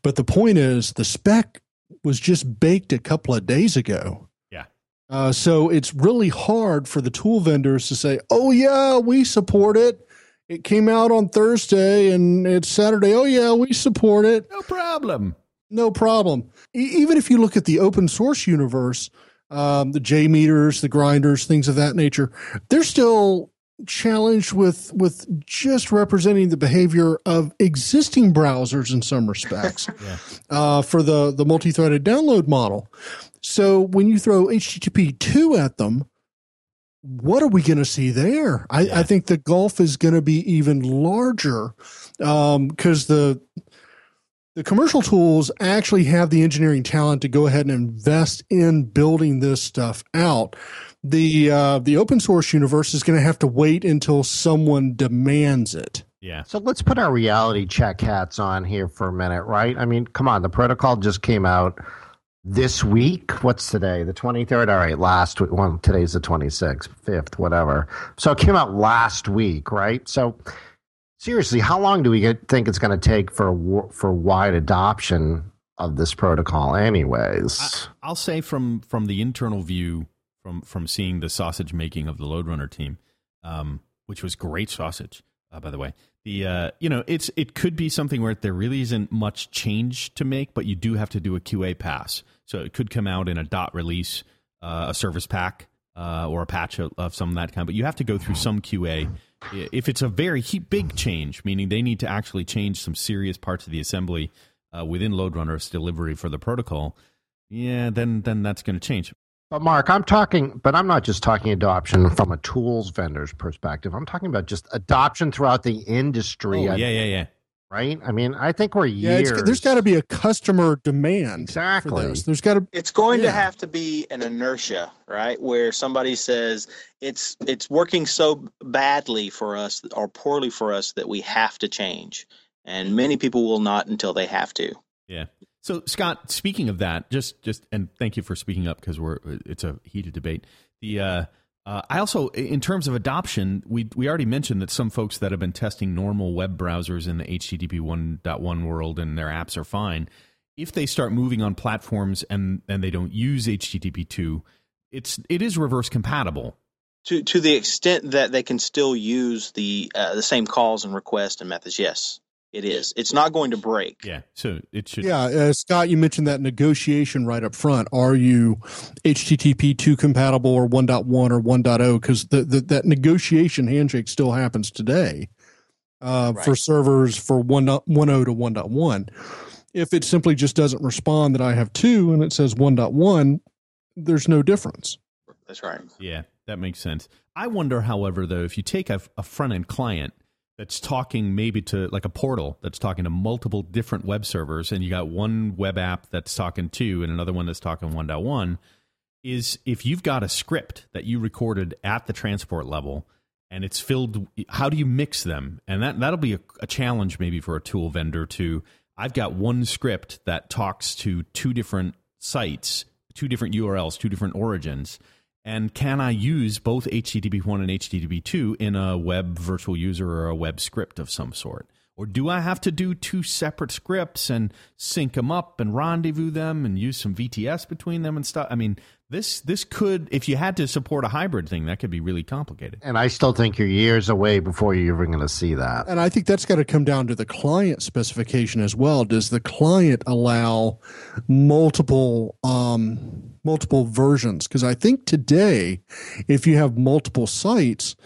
But the point is, the spec was just baked a couple of days ago. Yeah. Uh, so it's really hard for the tool vendors to say, "Oh yeah, we support it." It came out on Thursday and it's Saturday. Oh yeah, we support it. No problem. No problem. E- even if you look at the open source universe, um, the JMeters, the grinders, things of that nature, they're still challenged with with just representing the behavior of existing browsers in some respects [laughs] Yeah. uh, for the the multi-threaded download model. So when you throw HTTP two at them, what are we going to see there? I, I think the gulf is going to be even larger because the the commercial tools actually have the engineering talent to go ahead and invest in building this stuff out. The uh, the open source universe is going to have to wait until someone demands it. Yeah. So let's put our reality check hats on here for a minute, right? I mean, come on, the protocol just came out this week. What's today? The 23rd? All right, last week. Well, today's the 26th, 5th, whatever. So it came out last week, right? So seriously, how long do we get, think it's going to take for for wide adoption of this protocol anyways? I'll say from from the internal view, from from seeing the sausage making of the Loadrunner team, um, which was great sausage, uh, by the way. The uh, you know it's it could be something where there really isn't much change to make, but you do have to do a QA pass. So it could come out in a dot release, uh, a service pack, uh, or a patch of, of some of that kind. But you have to go through some QA. If it's a very big change, meaning they need to actually change some serious parts of the assembly uh, within Loadrunner's delivery for the protocol, yeah, then then that's going to change. But Mark, I'm talking, but I'm not just talking adoption from a tools vendor's perspective. I'm talking about just adoption throughout the industry. Oh, yeah, yeah, yeah. Right? I mean, I think we're years. it's, there's got to be a customer demand exactly. for this. There's got to It's going Yeah. to have to be an inertia, right? Where somebody says it's it's working so badly for us or poorly for us that we have to change. And many people will not until they have to. Yeah. So Scott, speaking of that, just just and thank you for speaking up because we're it's a heated debate. The uh, uh, I also, in terms of adoption, we we already mentioned that some folks that have been testing normal web browsers in the HTTP 1.1 world and their apps are fine. If they start moving on platforms and and they don't use HTTP 2, it's it is reverse compatible. To to the extent that they can still use the uh, the same calls and requests and methods, yes, it is. It's not going to break. Yeah. So it should. Yeah, uh, Scott, you mentioned that negotiation right up front. Are you HTTP 2 compatible or 1.1 or 1.0? Because the, the, that negotiation handshake still happens today uh, for servers for 1.0 to 1.1. If it simply just doesn't respond that I have two and it says 1.1, there's no difference. That's right. Yeah, that makes sense. I wonder, however, though, if you take a, a front end client that's talking maybe to like a portal that's talking to multiple different web servers, and you got one web app that's talking to and another one that's talking 1.1, is if you've got a script that you recorded at the transport level and it's filled, how do you mix them? And that, that'll be a, a challenge maybe for a tool vendor to. I've got one script that talks to two different sites, two different URLs, two different origins and can I use both HTTP 1 and HTTP 2 in a web virtual user or a web script of some sort? Or do I have to do two separate scripts and sync them up and rendezvous them and use some VTS between them and stuff? I mean, this this could, if you had to support a hybrid thing, that could be really complicated. And I still think you're years away before you're even going to see that. And I think that's got to come down to the client specification as well. Does the client allow multiple um, multiple versions? Because I think today, if you have multiple sites,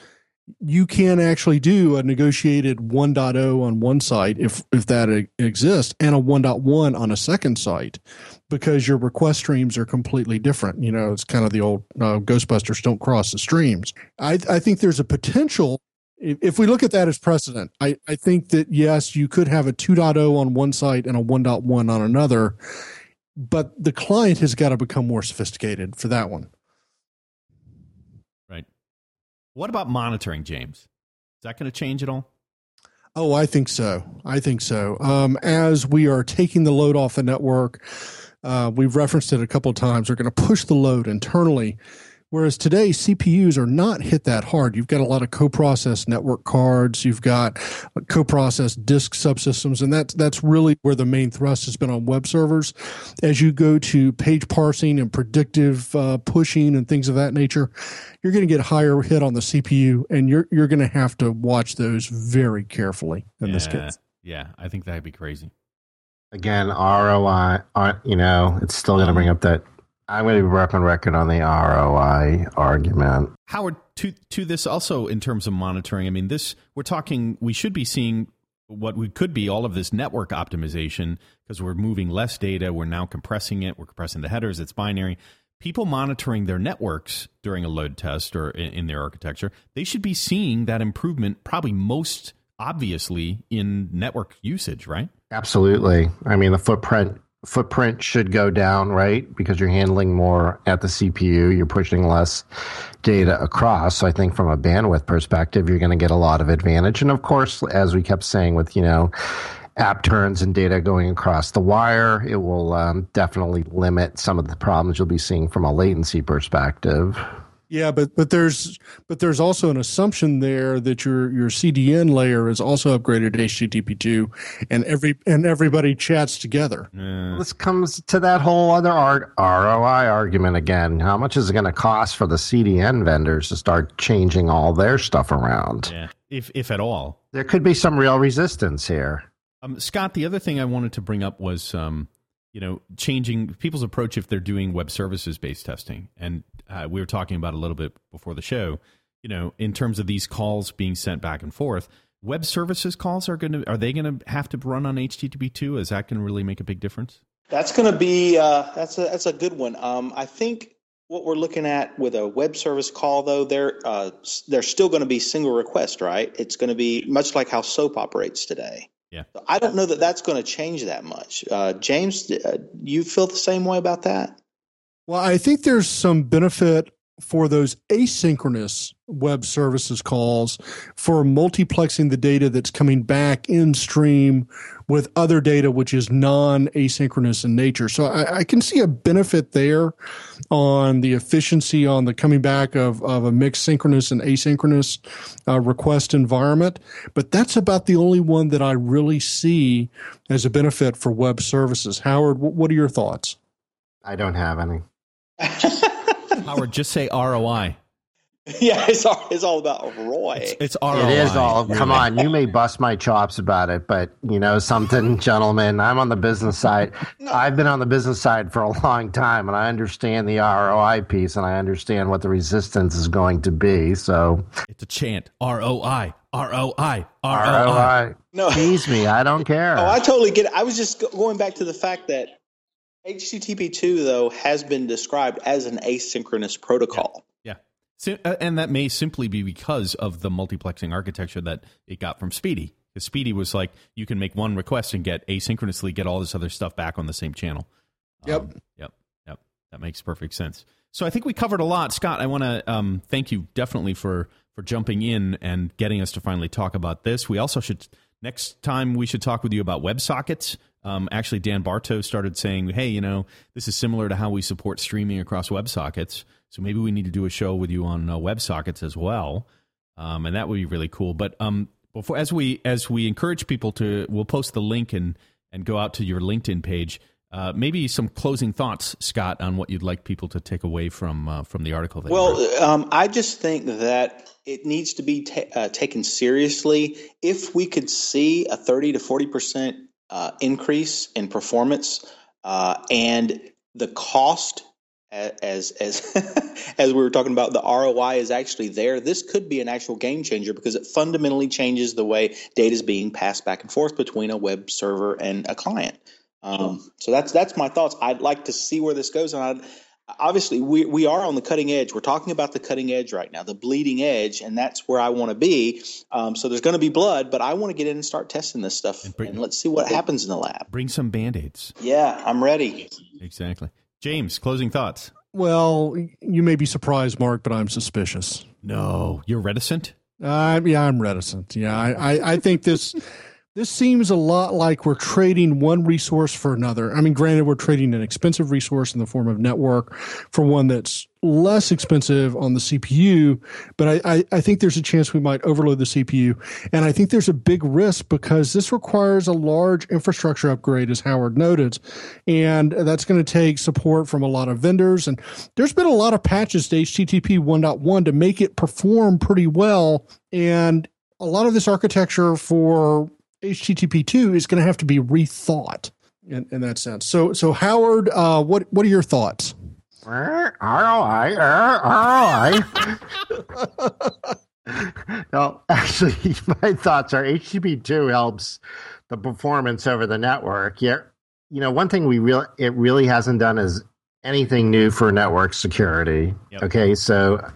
you can actually do a negotiated 1.0 on one site if if that exists and a 1.1 on a second site because your request streams are completely different you know it's kind of the old uh, ghostbusters don't cross the streams i i think there's a potential if, we look at that as precedent i i think that yes you could have a 2.0 on one site and a 1.1 on another but the client has got to become more sophisticated for that one Right. what about monitoring, James? Is that going to change at all? Oh, I think so. I think so. Um, as we are taking the load off the network, uh, we've referenced it a couple of times. We're going to push the load internally Whereas today, CPUs are not hit that hard. You've got a lot of co-processed network cards. You've got co-processed disk subsystems, and that's that's really where the main thrust has been on web servers. As you go to page parsing and predictive uh, pushing and things of that nature, you're going to get higher hit on the CPU, and you're you're going to have to watch those very carefully in yeah, this case. Yeah, I think that'd be crazy. Again, ROI, uh, you know, it's still going to bring up that I'm going to be broken record on the ROI argument. Howard, to to this also in terms of monitoring. I mean, this we're talking. We should be seeing what we could be all of this network optimization because we're moving less data. We're now compressing it. We're compressing the headers. It's binary. People monitoring their networks during a load test or in, in their architecture, they should be seeing that improvement probably most obviously in network usage, right? Absolutely. I mean, the footprint footprint should go down, right? Because you're handling more at the CPU, you're pushing less data across. So I think from a bandwidth perspective, you're going to get a lot of advantage. And of course, as we kept saying with, you know, app turns and data going across the wire, it will um, definitely limit some of the problems you'll be seeing from a latency perspective. Yeah, but but there's but there's also an assumption there that your your CDN layer is also upgraded to HTTP two, and every and everybody chats together. This comes to that whole other art, ROI argument again. How much is it going to cost for the CDN vendors to start changing all their stuff around? Yeah, if if at all. There could be some real resistance here. Um, Scott, the other thing I wanted to bring up was um, you know, changing people's approach if they're doing web services based testing. And uh, we were talking about a little bit before the show, you know, in terms of these calls being sent back and forth. Web services calls are going to are they going to have to run on HTTP two? Is that going to really make a big difference? That's going to be uh, that's a that's a good one. Um, I think what we're looking at with a web service call, though, they're uh, they're still going to be single request, right? It's going to be much like how SOAP operates today. Yeah. I don't know that that's going to change that much. Uh, James, uh, you feel the same way about that? Well, I think there's some benefit for those asynchronous web services calls for multiplexing the data that's coming back in stream with other data which is non asynchronous in nature. So I, I, can see a benefit there on the efficiency on the coming back of, of a mixed synchronous and asynchronous uh, request environment. But that's about the only one that I really see as a benefit for web services. Howard, what are your thoughts? I don't have any. [laughs] [laughs] Howard, just say ROI. [laughs] Yeah, it's all, it's all about Roy. It's, it's ROI. It is all. Come on, you may bust my chops about it, but you know something, [laughs] gentlemen. I'm on the business side. No. I've been on the business side for a long time, and I understand the ROI piece, and I understand what the resistance is going to be. So it's a chant: ROI, ROI, ROI. ROI. No, tease me. I don't oh, care. Oh, I totally get it. I was just going back to the fact that HTTP two though has been described as an asynchronous protocol. Yeah. Sim- uh, and that may simply be because of the multiplexing architecture that it got from SPDY. Because SPDY was like, you can make one request and get asynchronously get all this other stuff back on the same channel. Yep. Um, yep. Yep. That makes perfect sense. So I think we covered a lot. Scott, I want to um, thank you definitely for for jumping in and getting us to finally talk about this. We also should next time we should talk with you about WebSockets. Um, actually, Dan Bartow started saying, "Hey, you know, this is similar to how we support streaming across WebSockets. So maybe we need to do a show with you on uh, WebSockets as well, um, and that would be really cool." But um, before, as we as we encourage people to, we'll post the link and and go out to your LinkedIn page. Uh, maybe some closing thoughts, Scott, on what you'd like people to take away from uh, from the article. That well, um, I just think that it needs to be ta- uh, taken seriously. If we could see a thirty to forty percent uh, increase in performance uh, and the cost, as as [laughs] as we were talking about, the ROI is actually there. This could be an actual game changer because it fundamentally changes the way data is being passed back and forth between a web server and a client. Um, so that's that's my thoughts. I'd like to see where this goes, and I'd, obviously we we are on the cutting edge. We're talking about the cutting edge right now, the bleeding edge, and that's where I want to be. Um, so there's going to be blood, but I want to get in and start testing this stuff, and, and let's see what happens in the lab. Bring some band aids. Yeah, I'm ready. Exactly, James. Closing thoughts. Well, you may be surprised, Mark, but I'm suspicious. No, you're reticent. Uh, yeah, I'm reticent. Yeah, I, I, I think this this seems a lot like we're trading one resource for another. I mean, granted, we're trading an expensive resource in the form of network for one that's less expensive on the CPU, but I, I, I, think there's a chance we might overload the CPU. And I think there's a big risk because this requires a large infrastructure upgrade, as Howard noted. And that's going to take support from a lot of vendors. And there's been a lot of patches to HTTP 1.1 to make it perform pretty well. And a lot of this architecture for HTTP two is going to have to be rethought in, in that sense. So, so Howard, uh, what what are your thoughts? ROI, ROI. no, actually, [laughs] my thoughts are HTTP two helps the performance over the network. Yeah, you know, one thing we really it really hasn't done is anything new for network security. Yep. Okay, so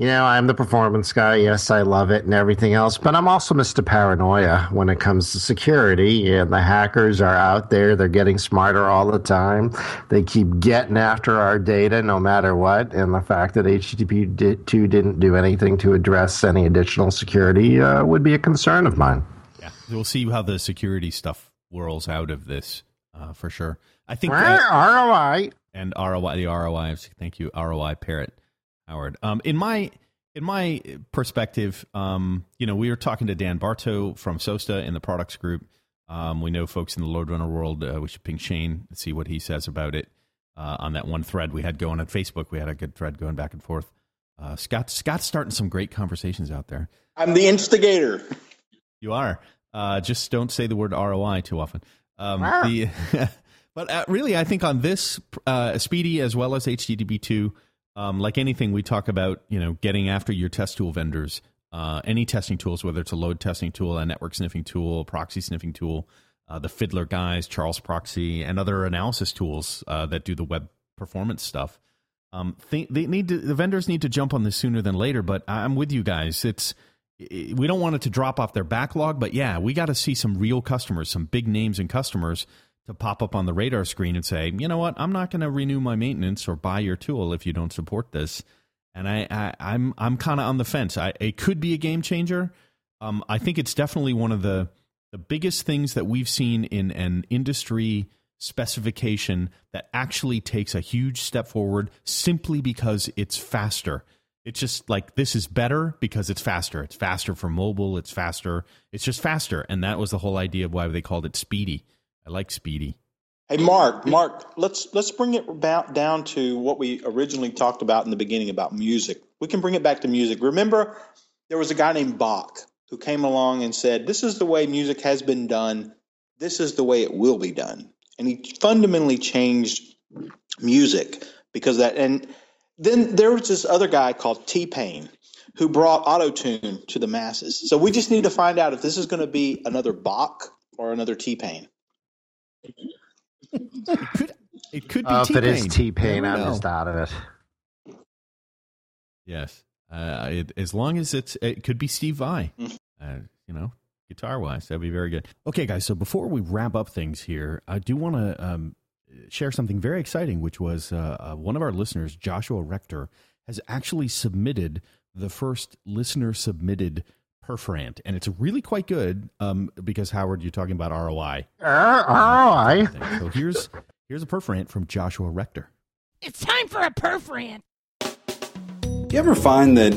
you know, I'm the performance guy. Yes, I love it and everything else, but I'm also Mr. Paranoia when it comes to security. And the hackers are out there. They're getting smarter all the time. They keep getting after our data no matter what. And the fact that HTTP 2 didn't do anything to address any additional security uh, would be a concern of mine. Yeah. We'll see how the security stuff whirls out of this uh, for sure. I think ROI and ROI, the ROI. Thank you, ROI Parrot. Howard. Um, in my in my perspective, um, you know, we were talking to Dan Bartow from SOASTA in the products group. Um, we know folks in the load runner world. Uh, we should ping Shane and see what he says about it uh, on that one thread we had going on Facebook. We had a good thread going back and forth. Uh, Scott Scott's starting some great conversations out there. I'm the instigator. You are. Uh, just don't say the word ROI too often. Um, the, [laughs] but uh, really, I think on this uh, SPDY as well as HTTP two um, like anything, we talk about you know getting after your test tool vendors. Uh, any testing tools, whether it's a load testing tool, a network sniffing tool, proxy sniffing tool, uh, the Fiddler guys, Charles Proxy, and other analysis tools uh, that do the web performance stuff. Um, they, they need to, the vendors need to jump on this sooner than later. But I'm with you guys. It's we don't want it to drop off their backlog, but yeah, we got to see some real customers, some big names and customers to pop up on the radar screen and say, you know what, I'm not going to renew my maintenance or buy your tool if you don't support this. And I, I I'm I'm kind of on the fence. I it could be a game changer. Um, I think it's definitely one of the the biggest things that we've seen in an industry specification that actually takes a huge step forward simply because it's faster. It's just like this is better because it's faster. It's faster for mobile. It's faster. It's just faster, and that was the whole idea of why they called it SPDY. I like SPDY. Hey Mark, Mark, let's let's bring it about down to what we originally talked about in the beginning about music. We can bring it back to music. Remember, there was a guy named Bach who came along and said, "This is the way music has been done. This is the way it will be done." And he fundamentally changed music because that. And then there was this other guy called T Pain who brought auto tune to the masses. So we just need to find out if this is going to be another Bach or another T Pain could It could be Oh, if T it is Pain. T Pain, I'm just out of it. Yes. Uh, it, as long as it's, it could be Steve Vai, uh, you know, guitar wise. That'd be very good. Okay, guys. So before we wrap up things here, I do want to um, share something very exciting, which was uh, uh, one of our listeners, Joshua Rector, has actually submitted the first listener submitted perforant. And it's really quite good um, because, Howard, you're talking about ROI. ROI. So here's, here's a perforant from Joshua Rector. It's time for a perforant. You ever find that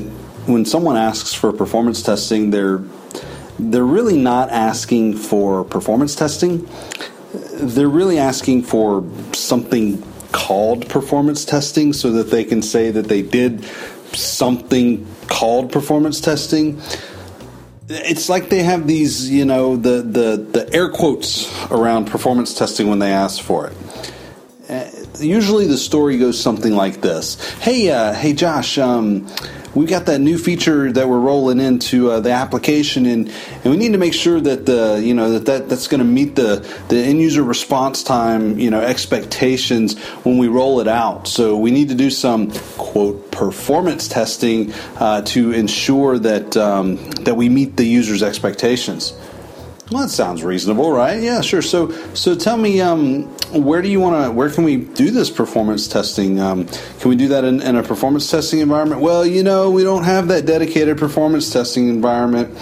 when someone asks for performance testing, they're they're really not asking for performance testing. They're really asking for something called performance testing so that they can say that they did something called performance testing. It's like they have these, you know, the, the, the air quotes around performance testing when they ask for it. Usually the story goes something like this. Hey uh, hey josh um, we've got that new feature that we're rolling into uh, the application and, and we need to make sure that the you know that, that that's going to meet the, the end user response time you know expectations when we roll it out. So we need to do some quote performance testing uh, to ensure that um, that we meet the user's expectations well, that sounds reasonable, right? Yeah, sure. So, so tell me, um, where do you want to? Where can we do this performance testing? Um, can we do that in, in, a performance testing environment? Well, you know, we don't have that dedicated performance testing environment.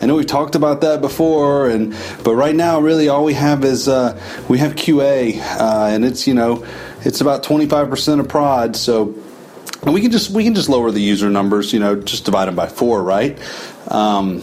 I know we've talked about that before, and but right now, really, all we have is uh, we have QA, uh, and it's you know, it's about twenty five percent of prod. So, and we can just we can just lower the user numbers. You know, just divide them by four, right? Um,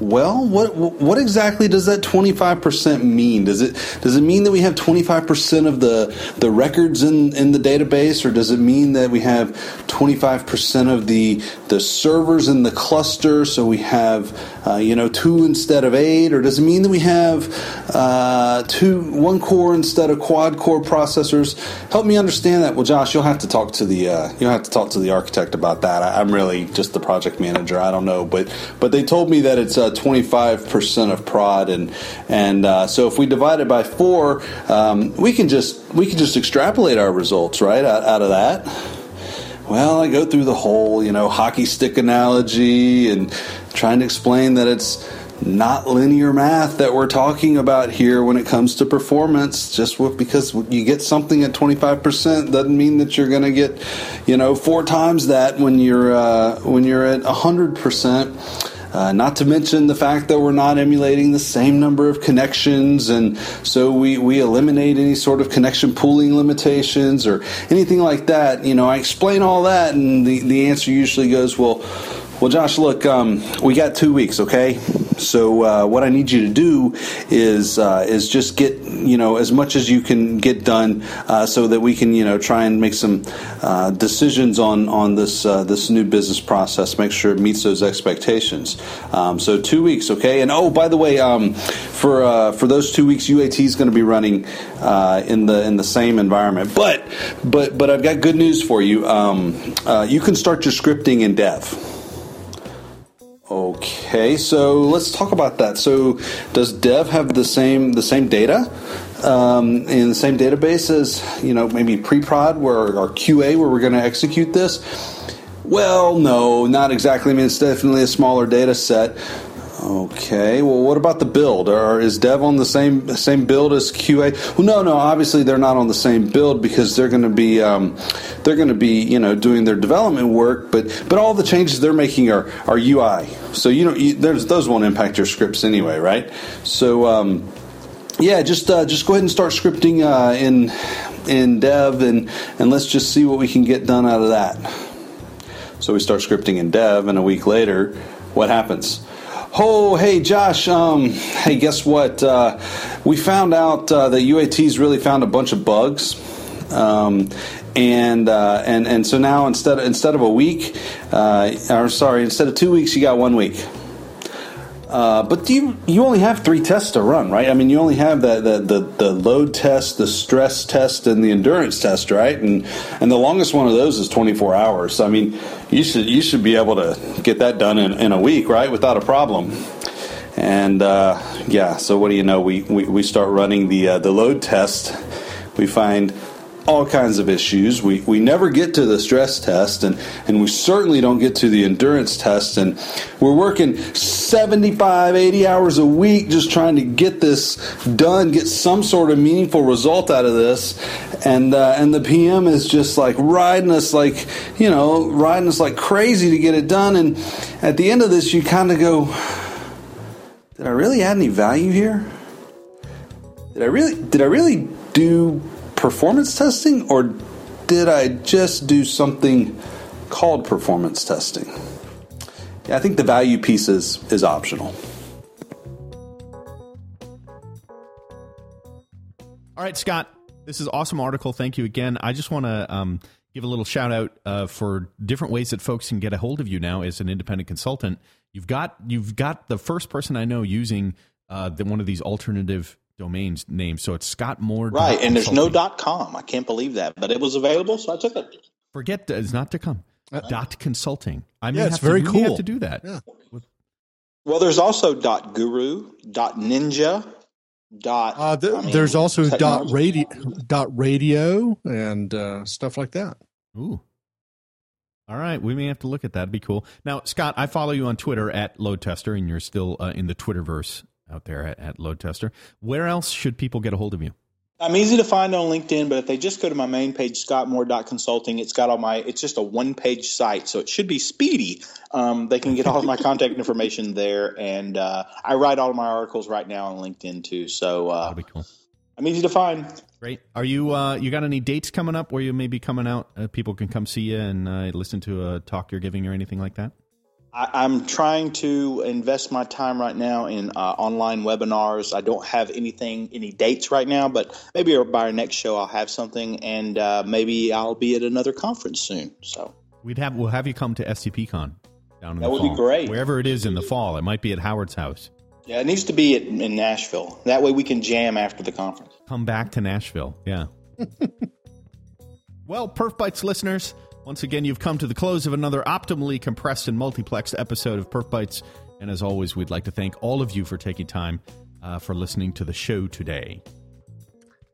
well, what what exactly does that twenty five percent mean? Does it does it mean that we have twenty five percent of the the records in in the database, or does it mean that we have twenty five percent of the the servers in the cluster? So we have uh, you know two instead of eight, or does it mean that we have uh, two one core instead of quad core processors? Help me understand that. Well, Josh, you'll have to talk to the uh, you'll have to talk to the architect about that. I, I'm really just the project manager. I don't know, but but they told me that it's twenty five percent of prod, and and uh, so if we divide it by four, um, we can just we can just extrapolate our results right out, out of that. Well, I go through the whole you know hockey stick analogy and trying to explain that it's not linear math that we're talking about here when it comes to performance. Just because you get something at 25% doesn't mean that you're going to get, you know, four times that when you're uh, when you're at 100%. Uh, not to mention the fact that we're not emulating the same number of connections, and so we, we eliminate any sort of connection pooling limitations or anything like that. You know, I explain all that, and the, the answer usually goes, well, well, Josh, look, um, we got two weeks, okay? So uh, what I need you to do is uh, is just get you know as much as you can get done, uh, so that we can you know try and make some uh, decisions on on this uh, this new business process. Make sure it meets those expectations. Um, so two weeks, okay? And oh, by the way, um, for uh, for those two weeks, UAT is going to be running in the in the same environment. But but but I've got good news for you. Um, you can start your scripting in Dev. Okay, so let's talk about that. So, does Dev have the same the same data um, in the same database as you know maybe pre-prod where our QA where we're going to execute this? Well, no, not exactly. I mean, it's definitely a smaller data set. Okay. Well, what about the build? Or is Dev on the same same build as QA? Well, no, no. Obviously, they're not on the same build because they're going to be um, they're going to be you know doing their development work. But but all the changes they're making are are UI. So you know you, those won't impact your scripts anyway, right? So um, yeah, just uh, just go ahead and start scripting uh, in in Dev and and let's just see what we can get done out of that. So we start scripting in Dev, and a week later, what happens? Oh, hey, Josh. Um, hey, guess what? Uh, we found out uh, that UAT's really found a bunch of bugs. Um, and uh, and and so now instead of, instead of a week, uh, or sorry, instead of two weeks, you got one week. Uh, but you you only have three tests to run, right? I mean, you only have the, the, the, the, load test, the stress test, and the endurance test, right? And and the longest one of those is 24 hours. I mean, you should you should be able to get that done in, in a week, right, without a problem. And uh, yeah, so what do you know? We, we, we start running the uh, the load test. We find all kinds of issues. We, we never get to the stress test, and, and we certainly don't get to the endurance test. And we're working 75, 80 hours a week just trying to get this done, get some sort of meaningful result out of this. And, uh, and the PM is just like riding us like, you know, riding us like crazy to get it done. And at the end of this, you kind of go, did I really add any value here? Did I really, did I really do performance testing or did I just do something called performance testing? Yeah, I think the value piece is, is optional. All right, Scott, this is awesome article. Thank you again. I just want to um, give a little shout out uh, for different ways that folks can get a hold of you now as an independent consultant. You've got you've got the first person I know using uh, the, one of these alternative domains name. So it's Scott Moore. Right, and there's no dot com. I can't believe that, but it was available, so I took it. Forget it's not to come. Uh, dot consulting. I mean, yeah, it's very to, cool. have to do that. Yeah. Well, there's also dot guru, dot ninja, dot. Uh, th- I mean, there's also dot radio, dot radio, and uh, stuff like that. Ooh. All right, we may have to look at that. It'd be cool. Now, Scott, I follow you on Twitter at Load Tester, and you're still uh, in the Twitterverse out there at, at Load Tester. Where else should people get a hold of you? I'm easy to find on LinkedIn, but if they just go to my main page, scottmoore.consulting, it's got all my, it's just a one page site, so it should be speedy. Um, they can get all of my [laughs] contact information there. And uh, I write all of my articles right now on LinkedIn too. So uh, That'd be cool. I'm easy to find. Great. Are you uh, you got any dates coming up where you may be coming out? Uh, people can come see you and uh, listen to a talk you're giving or anything like that. I, I'm trying to invest my time right now in uh, online webinars. I don't have anything, any dates right now, but maybe by our next show I'll have something, and uh, maybe I'll be at another conference soon. So We'd have we'll have you come to STPCon down in That the would be fall. great. Wherever it is in the fall, it might be at Howard's house. yeah, it needs to be at, in Nashville. That way we can jam after the conference. Come back to Nashville. Yeah. [laughs] well, Perf Bytes listeners, once again, you've come to the close of another optimally compressed and multiplexed episode of Perf Bytes. And as always, we'd like to thank all of you for taking time uh, for listening to the show today.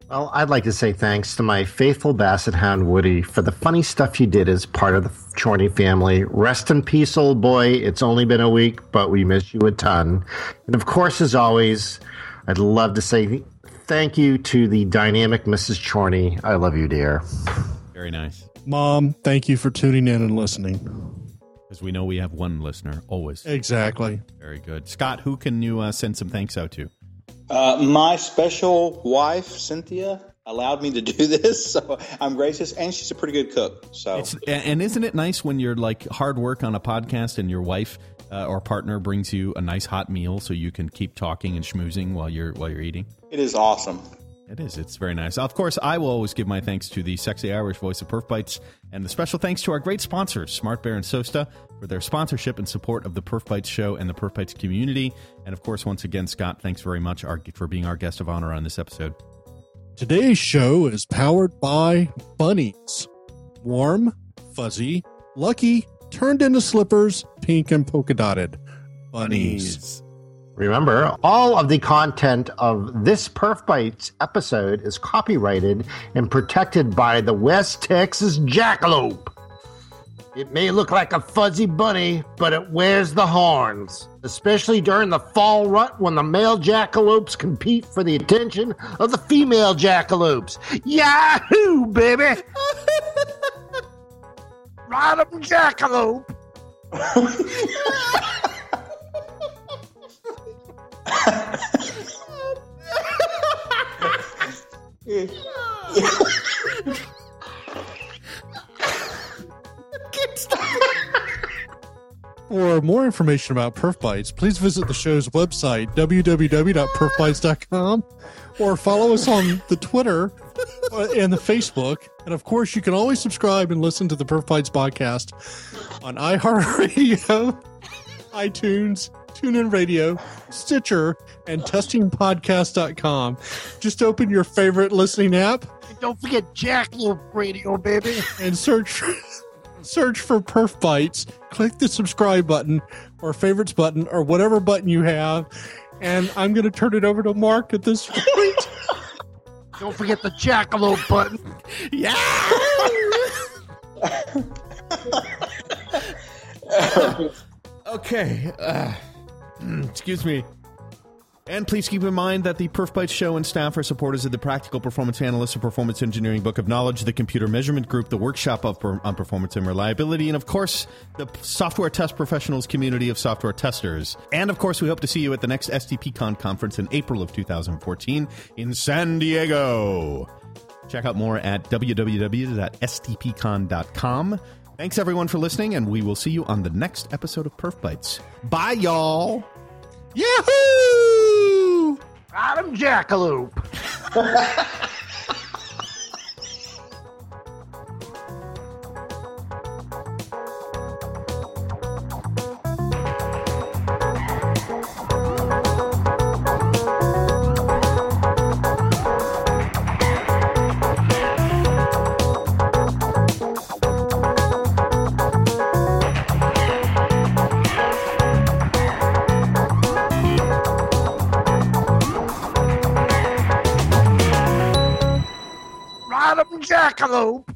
Well, I'd like to say thanks to my faithful basset hound Woody for the funny stuff you did as part of the Chorney family. Rest in peace, old boy. It's only been a week, but we miss you a ton. And of course, as always, I'd love to say thank you to the dynamic Mrs. Chorney. I love you, dear. Very nice. Mom, thank you for tuning in and listening. Because we know we have one listener always. Exactly. Very good. Scott, who can you uh, send some thanks out to? Uh, my special wife, Cynthia, allowed me to [laughs] do this, so I'm gracious, and she's a pretty good cook. So It's, and isn't it nice when you're like hard work on a podcast and your wife uh, or partner brings you a nice hot meal so you can keep talking and schmoozing while you're while you're eating? it is awesome. It is. It's very nice. Of course, I will always give my thanks to the sexy Irish voice of Perf Bytes, and the special thanks to our great sponsors, SmartBear and SOASTA, for their sponsorship and support of the Perf Bytes show and the Perf Bytes community. And of course, once again, Scott, thanks very much for being our guest of honor on this episode. Today's show is powered by bunnies. Warm, fuzzy, lucky, turned into slippers, pink and polka dotted. Bunnies. Remember, all of the content of this Perf Bytes episode is copyrighted and protected by the West Texas Jackalope. It may look like a fuzzy bunny, but it wears the horns, especially during the fall rut when the male jackalopes compete for the attention of the female jackalopes. Yahoo, baby! [laughs] Ride 'em, jackalope! [laughs] For more information about Perf Bytes, please visit the show's website, www.perfbytes.com, or follow us on the Twitter uh, and the Facebook. And of course, you can always subscribe and listen to the Perf Bytes podcast on iHeartRadio, [laughs] iTunes, TuneIn Radio, Stitcher, and testingpodcast.com. Just open your favorite listening app And Don't forget Jackalope Radio, baby. and search for, search for Perf Bytes. Click the subscribe button or favorites button or whatever button you have. And I'm going to turn it over to Mark at this point. [laughs] Don't forget the jackalope button. Yeah. [laughs] okay. Uh, [clears throat] excuse me. And please keep in mind that the Perf Bytes show and staff are supporters of the Practical Performance Analyst and Performance Engineering Book of Knowledge, the Computer Measurement Group, the Workshop per- on Performance and Reliability, and of course, the Software Test Professionals community of software testers. And of course, we hope to see you at the next STPCon conference in April of 2014 in San Diego. Check out more at www.stpcon.com. Thanks everyone for listening, and we will see you on the next episode of Perf Bytes. Bye, y'all. Yahoo! Adam Jackalope. [laughs] Jackalope.